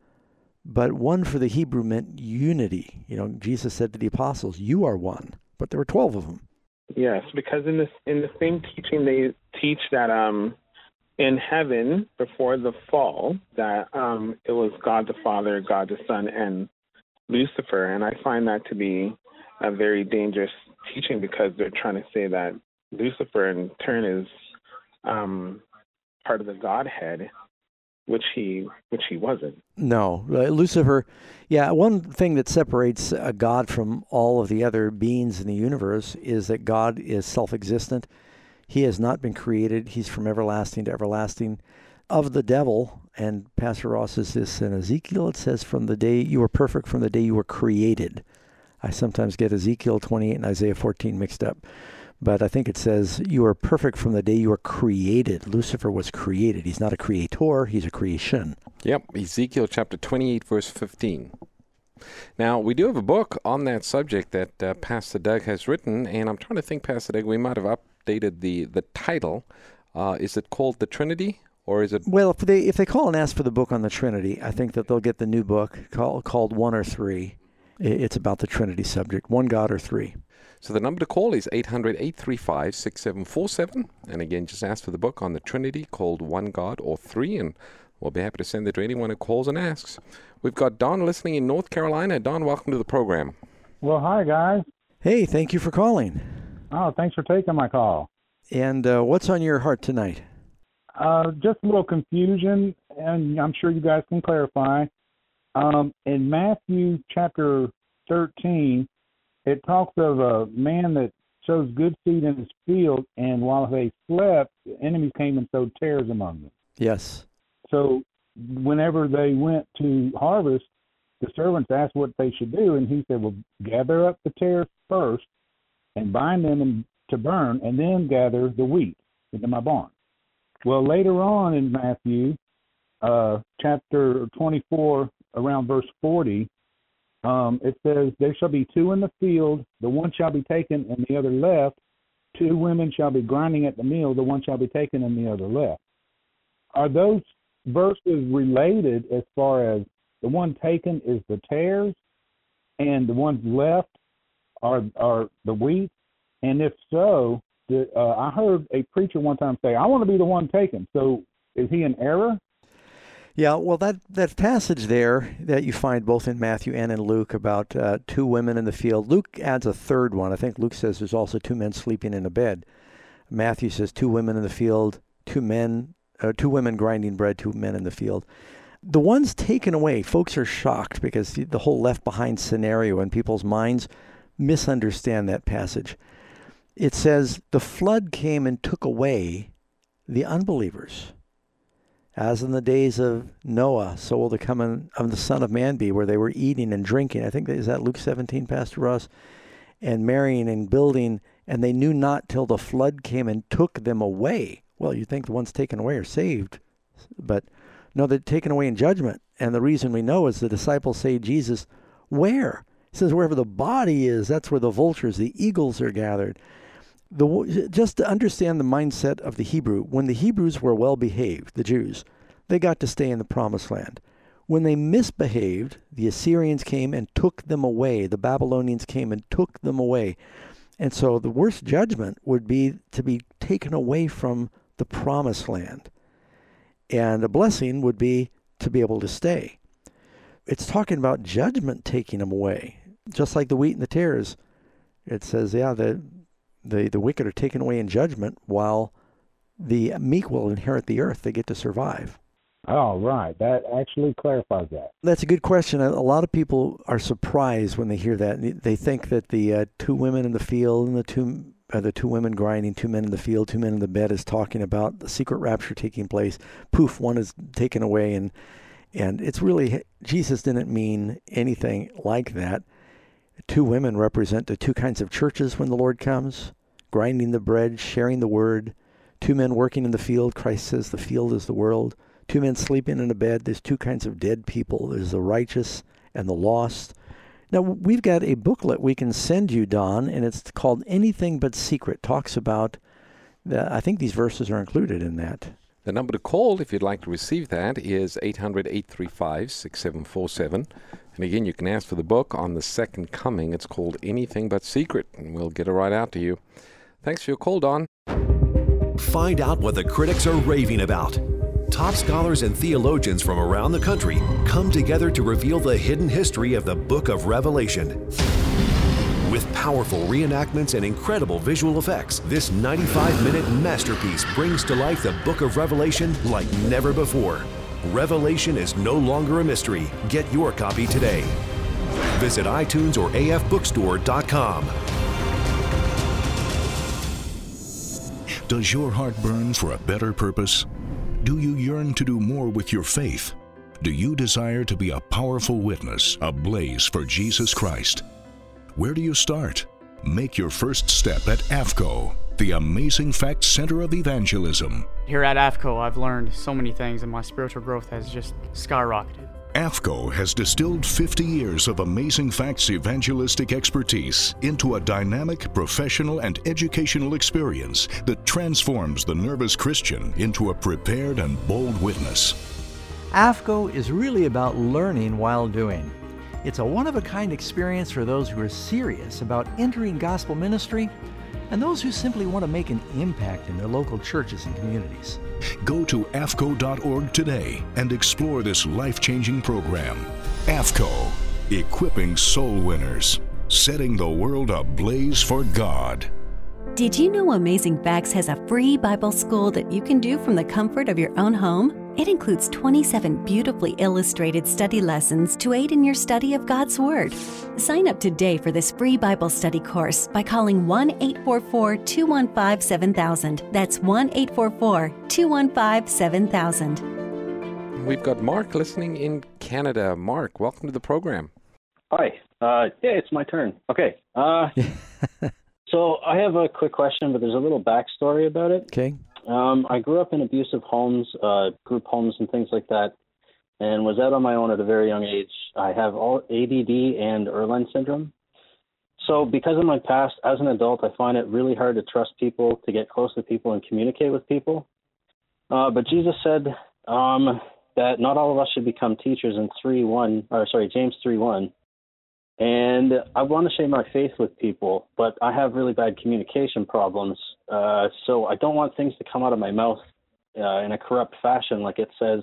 Speaker 2: but one for the Hebrew meant unity. You know, Jesus said to the apostles, You are one but there were 12 of them.
Speaker 15: Yes, because in this in the same teaching they teach that um in heaven before the fall that um it was God the Father, God the Son and Lucifer and I find that to be a very dangerous teaching because they're trying to say that Lucifer in turn is um part of the Godhead which he which he wasn't.
Speaker 2: No, Lucifer. Yeah, one thing that separates a God from all of the other beings in the universe is that God is self-existent. He has not been created. He's from everlasting to everlasting. Of the devil, and Pastor Ross says this in Ezekiel. It says, "From the day you were perfect, from the day you were created." I sometimes get Ezekiel 28 and Isaiah 14 mixed up but I think it says you are perfect from the day you were created. Lucifer was created. He's not a creator, he's a creation.
Speaker 3: Yep, Ezekiel chapter 28, verse 15. Now, we do have a book on that subject that uh, Pastor Doug has written, and I'm trying to think, Pastor Doug, we might have updated the, the title. Uh, is it called The Trinity? Or is it?
Speaker 2: Well, if they if they call and ask for the book on the Trinity, I think that they'll get the new book called called One or Three. It's about the Trinity subject, one God or three.
Speaker 3: So the number to call is 800 835 6747. And again, just ask for the book on the Trinity called One God or Three, and we'll be happy to send it to anyone who calls and asks. We've got Don listening in North Carolina. Don, welcome to the program.
Speaker 13: Well, hi, guys.
Speaker 2: Hey, thank you for calling.
Speaker 13: Oh, thanks for taking my call.
Speaker 2: And uh, what's on your heart tonight?
Speaker 13: Uh, just a little confusion, and I'm sure you guys can clarify. Um, in Matthew chapter 13, it talks of a man that sows good seed in his field, and while they slept, the enemies came and sowed tares among them.
Speaker 2: Yes.
Speaker 13: So whenever they went to harvest, the servants asked what they should do, and he said, "Well, gather up the tares first, and bind them to burn, and then gather the wheat into my barn." Well, later on in Matthew, uh, chapter 24, around verse 40, um, it says, There shall be two in the field, the one shall be taken and the other left. Two women shall be grinding at the mill, the one shall be taken and the other left. Are those verses related as far as the one taken is the tares and the ones left are are the wheat? And if so, the, uh, I heard a preacher one time say, "I want to be the one taken." So is he in error?
Speaker 2: Yeah, well, that, that passage there that you find both in Matthew and in Luke about uh, two women in the field, Luke adds a third one. I think Luke says there's also two men sleeping in a bed. Matthew says two women in the field, two men, uh, two women grinding bread, two men in the field. The ones taken away, folks are shocked because the whole left behind scenario in people's minds misunderstand that passage. It says the flood came and took away the unbelievers as in the days of Noah, so will the coming of the Son of Man be, where they were eating and drinking. I think is that Luke 17, Pastor Ross, and marrying and building, and they knew not till the flood came and took them away. Well, you think the ones taken away are saved, but no, they're taken away in judgment. And the reason we know is the disciples say, Jesus, where? Says, wherever the body is, that's where the vultures, the eagles are gathered the just to understand the mindset of the Hebrew, when the Hebrews were well behaved, the Jews, they got to stay in the promised land. When they misbehaved, the Assyrians came and took them away. The Babylonians came and took them away. And so the worst judgment would be to be taken away from the promised land. And a blessing would be to be able to stay. It's talking about judgment taking them away, just like the wheat and the tares. It says, yeah, the The the wicked are taken away in judgment, while the meek will inherit the earth. They get to survive.
Speaker 13: All right, that actually clarifies that.
Speaker 2: That's a good question. A, a lot of people are surprised when they hear that. They think that the uh, two women in the field and the two uh, the two women grinding, two men in the field, two men in the bed is talking about the secret rapture taking place. Poof, one is taken away, and and it's really Jesus didn't mean anything like that. Two women represent the two kinds of churches when the Lord comes, grinding the bread, sharing the word. Two men working in the field. Christ says the field is the world two men sleeping in a bed. There's two kinds of dead people there's the righteous and the lost. Now, we've got a booklet we can send you, Don, and it's called Anything But Secret. Talks about, the, I think these verses are included in that.
Speaker 3: The number to call if you'd like to receive that is 800 835 6747. And again, you can ask for the book on the second coming. It's called Anything But Secret, and we'll get it right out to you. Thanks for your call, Don.
Speaker 8: Find out what the critics are raving about top scholars and theologians from around the country come together to reveal the hidden history of the book of Revelation. With powerful reenactments and incredible visual effects, this 95 minute masterpiece brings to life the book of Revelation like never before. Revelation is no longer a mystery. Get your copy today. Visit iTunes or afbookstore.com.
Speaker 16: Does your heart burn for a better purpose? Do you yearn to do more with your faith? Do you desire to be a powerful witness, ablaze for Jesus Christ? Where do you start? Make your first step at AFCOE, the Amazing Facts Center of Evangelism.
Speaker 17: Here at AFCOE, I've learned so many things, and my spiritual growth has just skyrocketed.
Speaker 16: AFCOE has distilled 50 years of Amazing Facts evangelistic expertise into a dynamic, professional, and educational experience that transforms the nervous Christian into a prepared and bold witness.
Speaker 2: AFCOE is really about learning while doing. It's a one of a kind experience for those who are serious about entering gospel ministry and those who simply want to make an impact in their local churches and communities.
Speaker 16: Go to AFCOE.org today and explore this life changing program. AFCOE, equipping soul winners, setting the world ablaze for God.
Speaker 11: Did you know Amazing Facts has a free Bible school that you can do from the comfort of your own home? It includes 27 beautifully illustrated study lessons to aid in your study of God's Word. Sign up today for this free Bible study course by calling 1 844 215 7000. That's 1 844 215 7000.
Speaker 3: We've got Mark listening in Canada. Mark, welcome to the program.
Speaker 18: Hi. Uh, yeah, it's my turn. Okay. Uh, so I have a quick question, but there's a little backstory about it.
Speaker 2: Okay.
Speaker 18: Um, I grew up in abusive homes, uh, group homes, and things like that, and was out on my own at a very young age. I have all ADD and Irlen syndrome. So, because of my past as an adult, I find it really hard to trust people, to get close to people, and communicate with people. Uh, but Jesus said um, that not all of us should become teachers in three one, or sorry, James three one. And I want to share my faith with people, but I have really bad communication problems. Uh, so I don't want things to come out of my mouth uh, in a corrupt fashion, like it says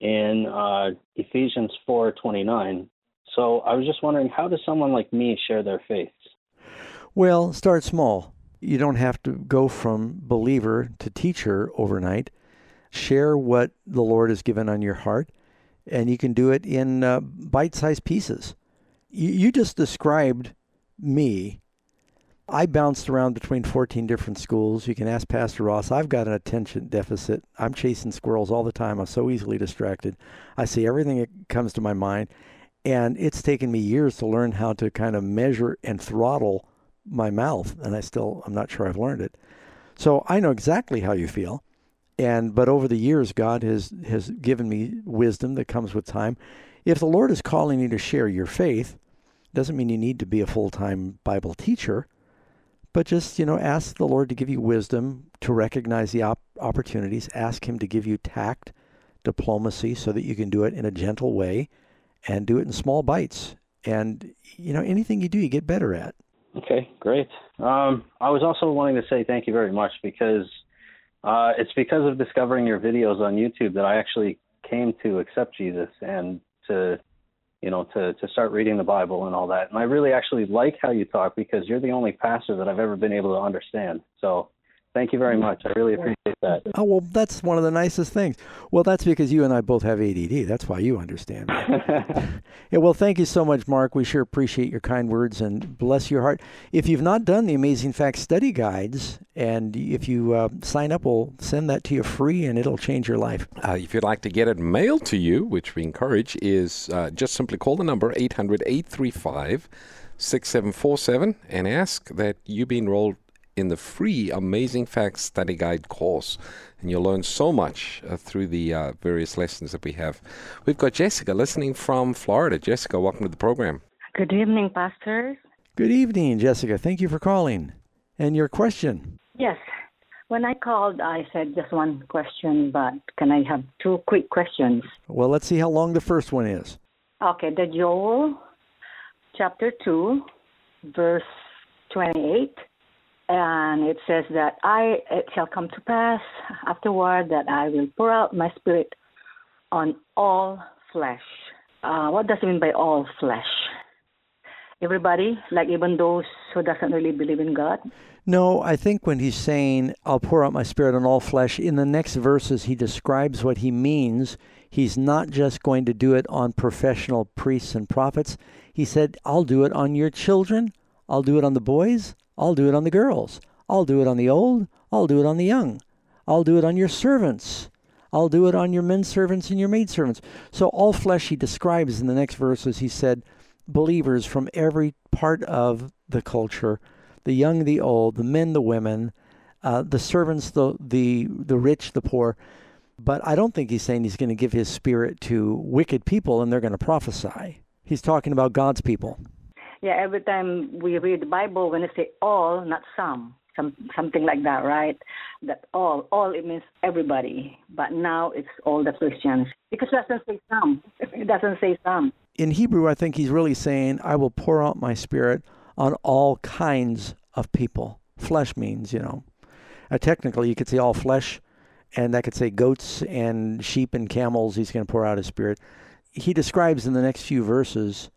Speaker 18: in uh, Ephesians 4:29. So I was just wondering, how does someone like me share their faith?
Speaker 2: Well, start small. You don't have to go from believer to teacher overnight. Share what the Lord has given on your heart, and you can do it in uh, bite-sized pieces you, you just described me. I bounced around between 14 different schools. You can ask Pastor Ross. I've got an attention deficit. I'm chasing squirrels all the time. I'm so easily distracted. I see everything that comes to my mind. And it's taken me years to learn how to kind of measure and throttle my mouth. And I still, I'm not sure I've learned it. So I know exactly how you feel. And, but over the years, God has, has given me wisdom that comes with time. If the Lord is calling you to share your faith, doesn't mean you need to be a full time Bible teacher, but just, you know, ask the Lord to give you wisdom to recognize the op- opportunities. Ask Him to give you tact, diplomacy, so that you can do it in a gentle way and do it in small bites. And, you know, anything you do, you get better at.
Speaker 18: Okay, great. Um, I was also wanting to say thank you very much because uh, it's because of discovering your videos on YouTube that I actually came to accept Jesus and to you know, to to start reading the Bible and all that. And I really actually like how you talk because you're the only pastor that I've ever been able to understand. So Thank you very much. I really appreciate that.
Speaker 2: Oh, well, that's one of the nicest things. Well, that's because you and I both have ADD. That's why you understand yeah, well, thank you so much, Mark. We sure appreciate your kind words and bless your heart. If you've not done the Amazing Facts study guides, and if you uh, sign up, we'll send that to you free and it'll change your life.
Speaker 3: Uh, if you'd like to get it mailed to you, which we encourage, is uh, just simply call the number 800 835 6747 and ask that you be enrolled in the free Amazing Facts Study Guide course. And you'll learn so much uh, through the uh, various lessons that we have. We've got Jessica listening from Florida. Jessica, welcome to the program.
Speaker 19: Good evening, pastors.
Speaker 2: Good evening, Jessica. Thank you for calling. And your question?
Speaker 19: Yes. When I called, I said just one question, but can I have two quick questions?
Speaker 2: Well, let's see how long the first one is.
Speaker 19: Okay, the Joel chapter 2, verse 28 and it says that I it shall come to pass afterward that I will pour out my spirit on all flesh. Uh, what does it mean by all flesh? Everybody, like even those who doesn't really believe in God.
Speaker 2: No, I think when he's saying I'll pour out my spirit on all flesh, in the next verses he describes what he means. He's not just going to do it on professional priests and prophets. He said, I'll do it on your children, I'll do it on the boys, I'll do it on the girls. I'll do it on the old. I'll do it on the young. I'll do it on your servants. I'll do it on your men servants and your maid servants. So all flesh he describes in the next verses. He said, believers from every part of the culture, the young, the old, the men, the women, uh, the servants, the the the rich, the poor. But I don't think he's saying he's going to give his spirit to wicked people and they're going to prophesy. He's talking about God's people
Speaker 19: yeah, every time we read the Bible, when it say all, not some, some something like that, right? That all, all it means everybody. But now it's all the Christians because it doesn't say some. It doesn't say some.
Speaker 2: In Hebrew, I think he's really saying, "I will pour out my Spirit on all kinds of people." Flesh means, you know, uh, technically you could say all flesh, and that could say goats and sheep and camels. He's going to pour out his Spirit. He describes in the next few verses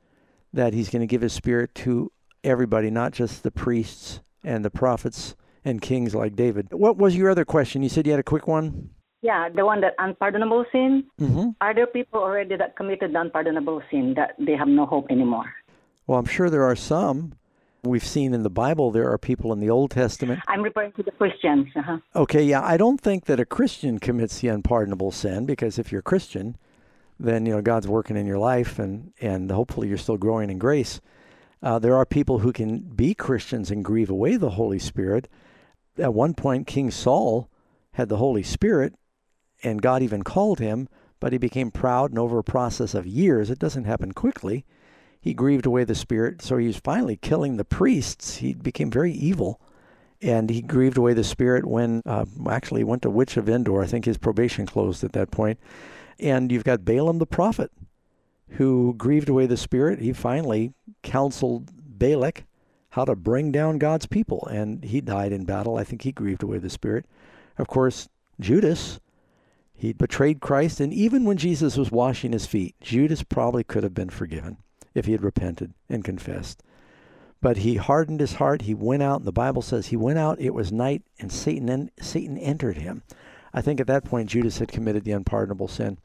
Speaker 2: that he's going to give his spirit to everybody, not just the priests and the prophets and kings like David. What was your other question? You said you had a quick one?
Speaker 19: Yeah, the one that unpardonable sin.
Speaker 2: Mm-hmm.
Speaker 19: Are there people already that committed unpardonable sin that they have no hope anymore?
Speaker 2: Well, I'm sure there are some. We've seen in the Bible there are people in the Old Testament.
Speaker 19: I'm referring to the Christians. Uh-huh.
Speaker 2: Okay, yeah, I don't think that a Christian commits the unpardonable sin because if you're a Christian, then you know God's working in your life, and and hopefully you're still growing in grace. Uh, there are people who can be Christians and grieve away the Holy Spirit. At one point, King Saul had the Holy Spirit, and God even called him, but he became proud, and over a process of years, it doesn't happen quickly. He grieved away the Spirit, so he was finally killing the priests. He became very evil and he grieved away the spirit when uh, actually went to witch of endor i think his probation closed at that point and you've got Balaam the prophet who grieved away the spirit. He finally counseled Balak how to bring down God's people, and he died in battle. I think he grieved away the spirit. Of course, Judas, he betrayed Christ, and even when Jesus was washing his feet, Judas probably could have been forgiven if he had repented and confessed. But he hardened his heart. He went out, and the Bible says he went out. It was night, and Satan en- Satan entered him. I think at that point Judas had committed the unpardonable sin.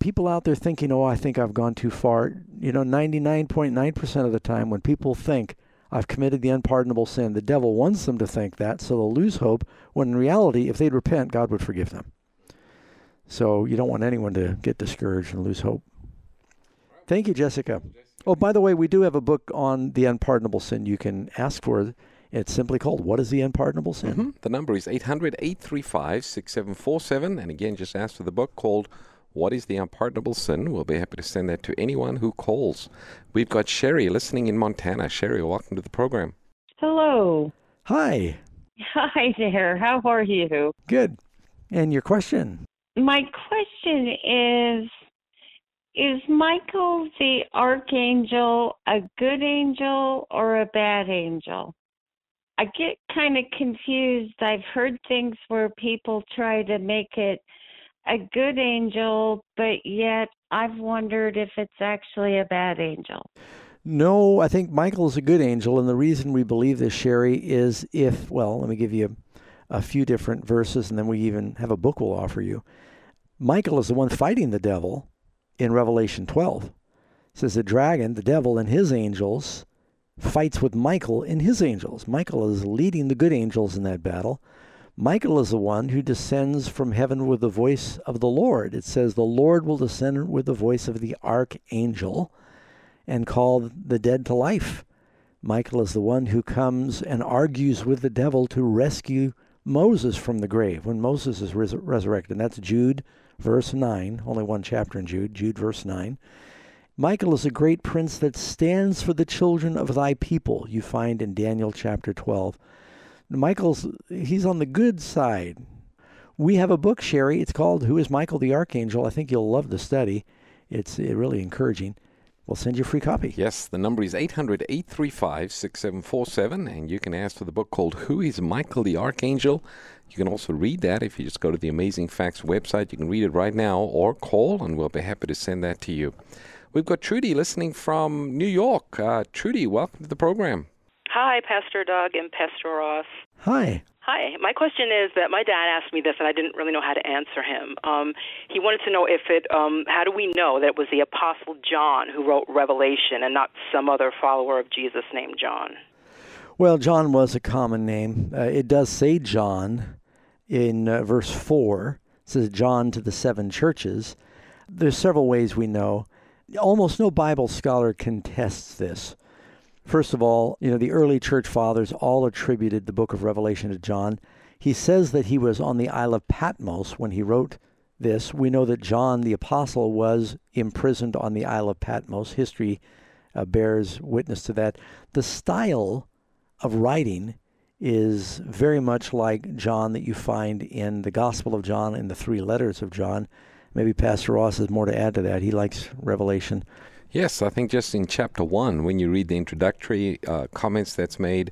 Speaker 2: People out there thinking, oh, I think I've gone too far. You know, 99.9% of the time when people think I've committed the unpardonable sin, the devil wants them to think that, so they'll lose hope, when in reality, if they'd repent, God would forgive them. So you don't want anyone to get discouraged and lose hope. Thank you, Jessica. Oh, by the way, we do have a book on the unpardonable sin you can ask for. It's simply called What is the Unpardonable Sin?
Speaker 3: Mm-hmm. The number is 800 835 6747. And again, just ask for the book called What is the Unpardonable Sin? We'll be happy to send that to anyone who calls. We've got Sherry listening in Montana. Sherry, welcome to the program.
Speaker 20: Hello.
Speaker 2: Hi.
Speaker 20: Hi there. How are you?
Speaker 2: Good. And your question?
Speaker 20: My question is Is Michael the archangel a good angel or a bad angel? I get kind of confused. I've heard things where people try to make it a good angel, but yet I've wondered if it's actually a bad angel.
Speaker 2: No, I think Michael is a good angel, and the reason we believe this, Sherry, is if well, let me give you a, few different verses, and then we even have a book we'll offer you. Michael is the one fighting the devil in Revelation 12. It says the dragon, the devil, and his angels fights with Michael and his angels. Michael is leading the good angels in that battle. Michael is the one who descends from heaven with the voice of the Lord. It says, The Lord will descend with the voice of the archangel and call the dead to life. Michael is the one who comes and argues with the devil to rescue Moses from the grave when Moses is res- resurrected. And that's Jude, verse 9, only one chapter in Jude, Jude, verse 9. Michael is a great prince that stands for the children of thy people, you find in Daniel chapter 12. Michael's he's on the good side. We have a book, Sherry. It's called Who is Michael the Archangel? I think you'll love the study. It's uh, really encouraging. We'll send you a free copy.
Speaker 3: Yes, the number is 800 835 6747, and you can ask for the book called Who is Michael the Archangel? You can also read that if you just go to the Amazing Facts website. You can read it right now or call, and we'll be happy to send that to you. We've got Trudy listening from New York. Uh, Trudy, welcome to the program.
Speaker 21: Hi, Pastor Doug and Pastor Ross.
Speaker 2: Hi.
Speaker 21: Hi. My question is that my dad asked me this, and I didn't really know how to answer him. Um, he wanted to know if it, um, how do we know that it was the Apostle John who wrote Revelation and not some other follower of Jesus named John?
Speaker 2: Well, John was a common name. Uh, it does say John in uh, verse 4. It says John to the seven churches. There's several ways we know. Almost no Bible scholar contests this. First of all, you know, the early church fathers all attributed the book of Revelation to John. He says that he was on the Isle of Patmos when he wrote this. We know that John the Apostle was imprisoned on the Isle of Patmos. History uh, bears witness to that. The style of writing is very much like John that you find in the Gospel of John and the three letters of John. Maybe Pastor Ross has more to add to that. He likes Revelation.
Speaker 3: Yes, I think just in chapter one, when you read the introductory uh, comments that's made,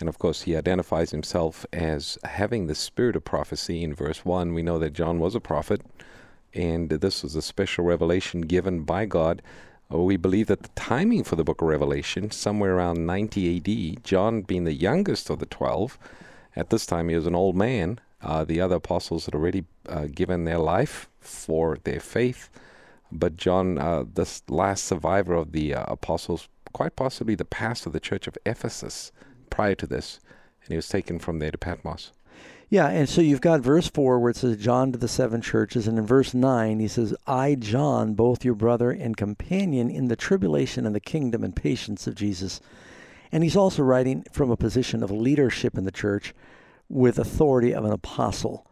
Speaker 3: and of course he identifies himself as having the spirit of prophecy in verse one, we know that John was a prophet, and this was a special revelation given by God. Uh, we believe that the timing for the book of Revelation, somewhere around 90 AD, John being the youngest of the 12, at this time he was an old man. Uh, the other apostles had already uh, given their life for their faith but John, uh, this last survivor of the uh, apostles, quite possibly the pastor of the church of Ephesus prior to this, and he was taken from there to Patmos.
Speaker 2: Yeah, and so you've got verse 4 where it says, John to the seven churches. And in verse 9, he says, I, John, both your brother and companion in the tribulation and the kingdom and patience of Jesus. And he's also writing from a position of leadership in the church with authority of an apostle.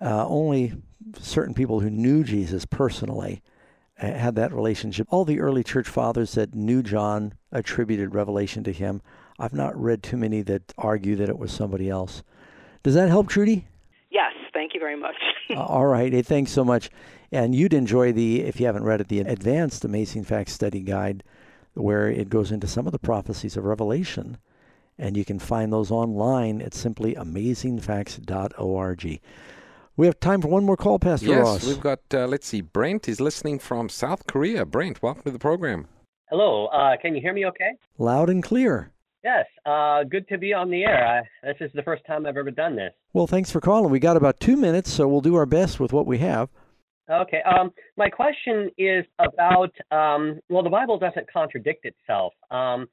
Speaker 2: Uh, only certain people who knew Jesus personally had that relationship. All the early church fathers that knew John attributed revelation to him. I've not read too many that argue that it was somebody else. Does that help, Trudy?
Speaker 21: Yes, thank you very much.
Speaker 2: uh, all right. Hey, thanks so much. And you'd enjoy the, if you haven't read it, the Advanced Amazing Facts Study Guide, where it goes into some of the prophecies of Revelation. And you can find those online at simplyamazingfacts.org. We have time for one more call, Pastor
Speaker 3: yes,
Speaker 2: Ross.
Speaker 3: we've got, uh, let's see, Brent is listening from South Korea. Brent, welcome to the program.
Speaker 22: Hello, uh, can you hear me okay?
Speaker 2: Loud and clear.
Speaker 22: Yes, uh, good to be on the air. I, this is the first time I've ever done this.
Speaker 2: Well, thanks for calling. We got about two minutes, so we'll do our best with what we have.
Speaker 22: Okay. Um, my question is about um, well, the Bible doesn't contradict itself. Um,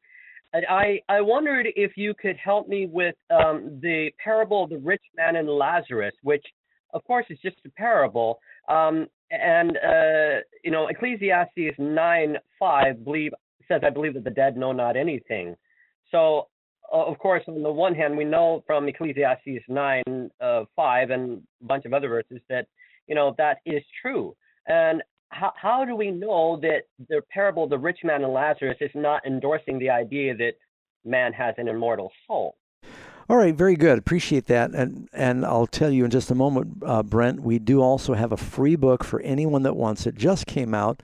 Speaker 22: I I wondered if you could help me with um, the parable of the rich man and Lazarus, which of course is just a parable. Um, and uh, you know, Ecclesiastes nine five believe says, "I believe that the dead know not anything." So, uh, of course, on the one hand, we know from Ecclesiastes nine uh, five and a bunch of other verses that you know that is true. And how how do we know that the parable of the rich man and Lazarus is not endorsing the idea that man has an immortal soul?
Speaker 2: All right, very good. Appreciate that. And and I'll tell you in just a moment, uh, Brent, we do also have a free book for anyone that wants it. Just came out,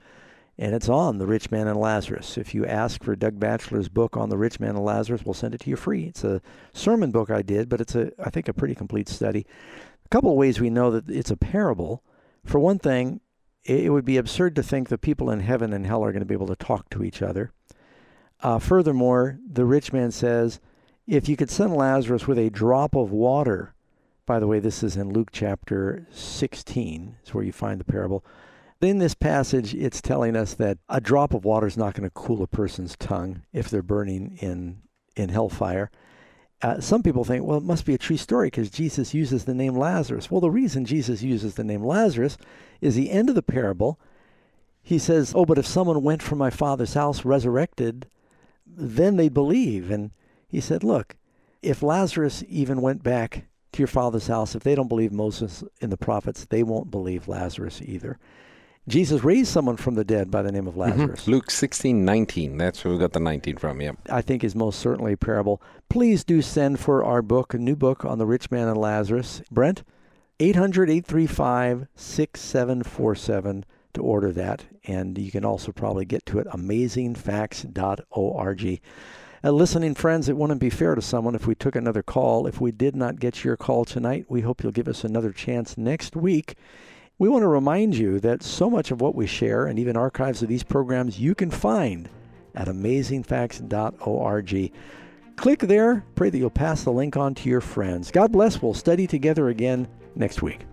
Speaker 2: and it's on the rich man and Lazarus. If you ask for Doug Batchelor's book on the rich man and Lazarus, we'll send it to you free. It's a sermon book I did, but it's a I think a pretty complete study. A couple of ways we know that it's a parable. For one thing, it would be absurd to think the people in heaven and hell are going to be able to talk to each other. Uh, furthermore, the rich man says, if you could send Lazarus with a drop of water, by the way, this is in Luke chapter 16, is where you find the parable. In this passage, it's telling us that a drop of water is not going to cool a person's tongue if they're burning in, in hellfire. Uh, some people think, well, it must be a true story because Jesus uses the name Lazarus. Well, the reason Jesus uses the name Lazarus is the end of the parable. He says, Oh, but if someone went from my father's house resurrected, then they'd believe. And he said, Look, if Lazarus even went back to your father's house, if they don't believe Moses and the prophets, they won't believe Lazarus either. Jesus raised someone from the dead by the name of
Speaker 3: Mm-hmm.
Speaker 2: Lazarus.
Speaker 3: Luke 16, 19. That's where we got the 19 from, yep.
Speaker 2: I think is most certainly a parable. Please do send for our book, a new book on the rich man and Lazarus. Brent, 800 835 6747 to order that. And you can also probably get to it amazingfacts.org. Uh, listening friends, it wouldn't be fair to someone if we took another call. If we did not get your call tonight, we hope you'll give us another chance next week. We want to remind you that so much of what we share and even archives of these programs you can find at amazingfacts.org. Click there. Pray that you'll pass the link on to your friends. God bless. We'll study together again next week.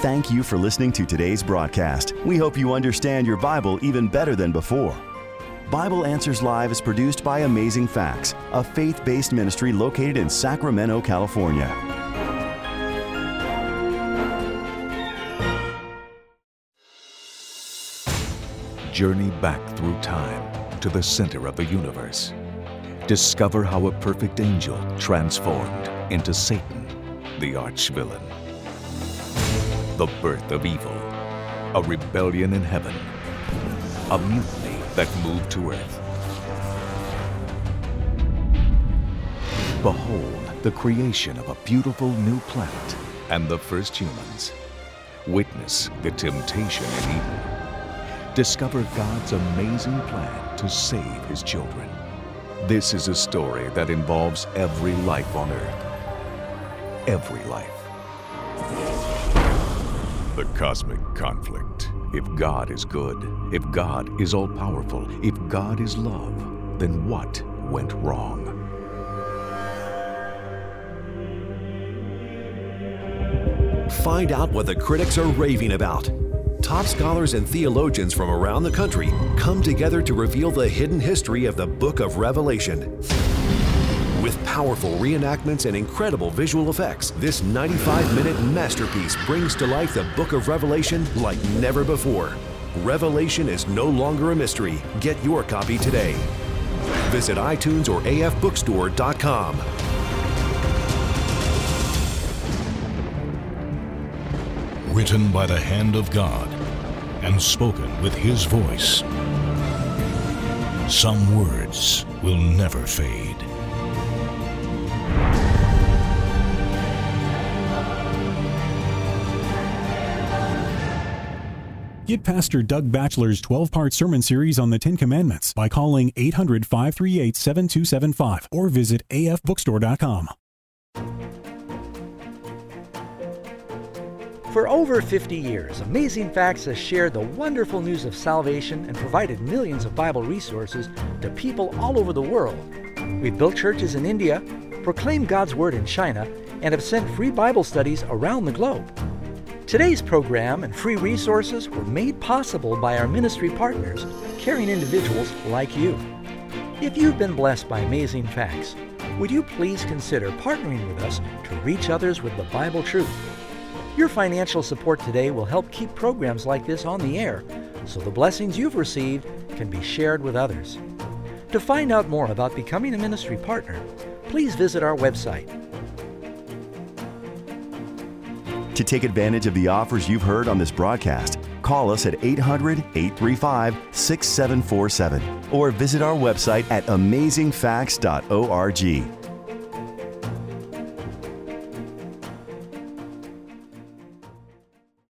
Speaker 1: Thank you for listening to today's broadcast. We hope you understand your Bible even better than before. Bible Answers Live is produced by Amazing Facts, a faith based ministry located in Sacramento, California.
Speaker 23: Journey back through time to the center of the universe. Discover how a perfect angel transformed into Satan, the arch villain. The birth of evil, a rebellion in heaven, a mutiny that moved to earth. Behold the creation of a beautiful new planet and the first humans. Witness the temptation in Eden. Discover God's amazing plan to save his children. This is a story that involves every life on earth. Every life. The cosmic conflict. If God is good, if God is all powerful, if God is love, then what went wrong?
Speaker 24: Find out what the critics are raving about. Top scholars and theologians from around the country come together to reveal the hidden history of the book of Revelation. With powerful reenactments and incredible visual effects, this 95 minute masterpiece brings to life the book of Revelation like never before. Revelation is no longer a mystery. Get your copy today. Visit iTunes or afbookstore.com.
Speaker 25: written by the hand of God and spoken with His voice. Some words will never fade.
Speaker 26: Get Pastor Doug Batchelor's 12 part sermon series on the Ten Commandments by calling 800 538 7275 or visit afbookstore.com.
Speaker 2: For over 50 years, Amazing Facts has shared the wonderful news of salvation and provided millions of Bible resources to people all over the world. We've built churches in India, proclaimed God's Word in China, and have sent free Bible studies around the globe. Today's program and free resources were made possible by our ministry partners, caring individuals like you. If you've been blessed by Amazing Facts, would you please consider partnering with us to reach others with the Bible truth? Your financial support today will help keep programs like this on the air so the blessings you've received can be shared with others. To find out more about becoming a ministry partner, please visit our website.
Speaker 1: To take advantage of the offers you've heard on this broadcast, call us at 800 835 6747 or visit our website at amazingfacts.org.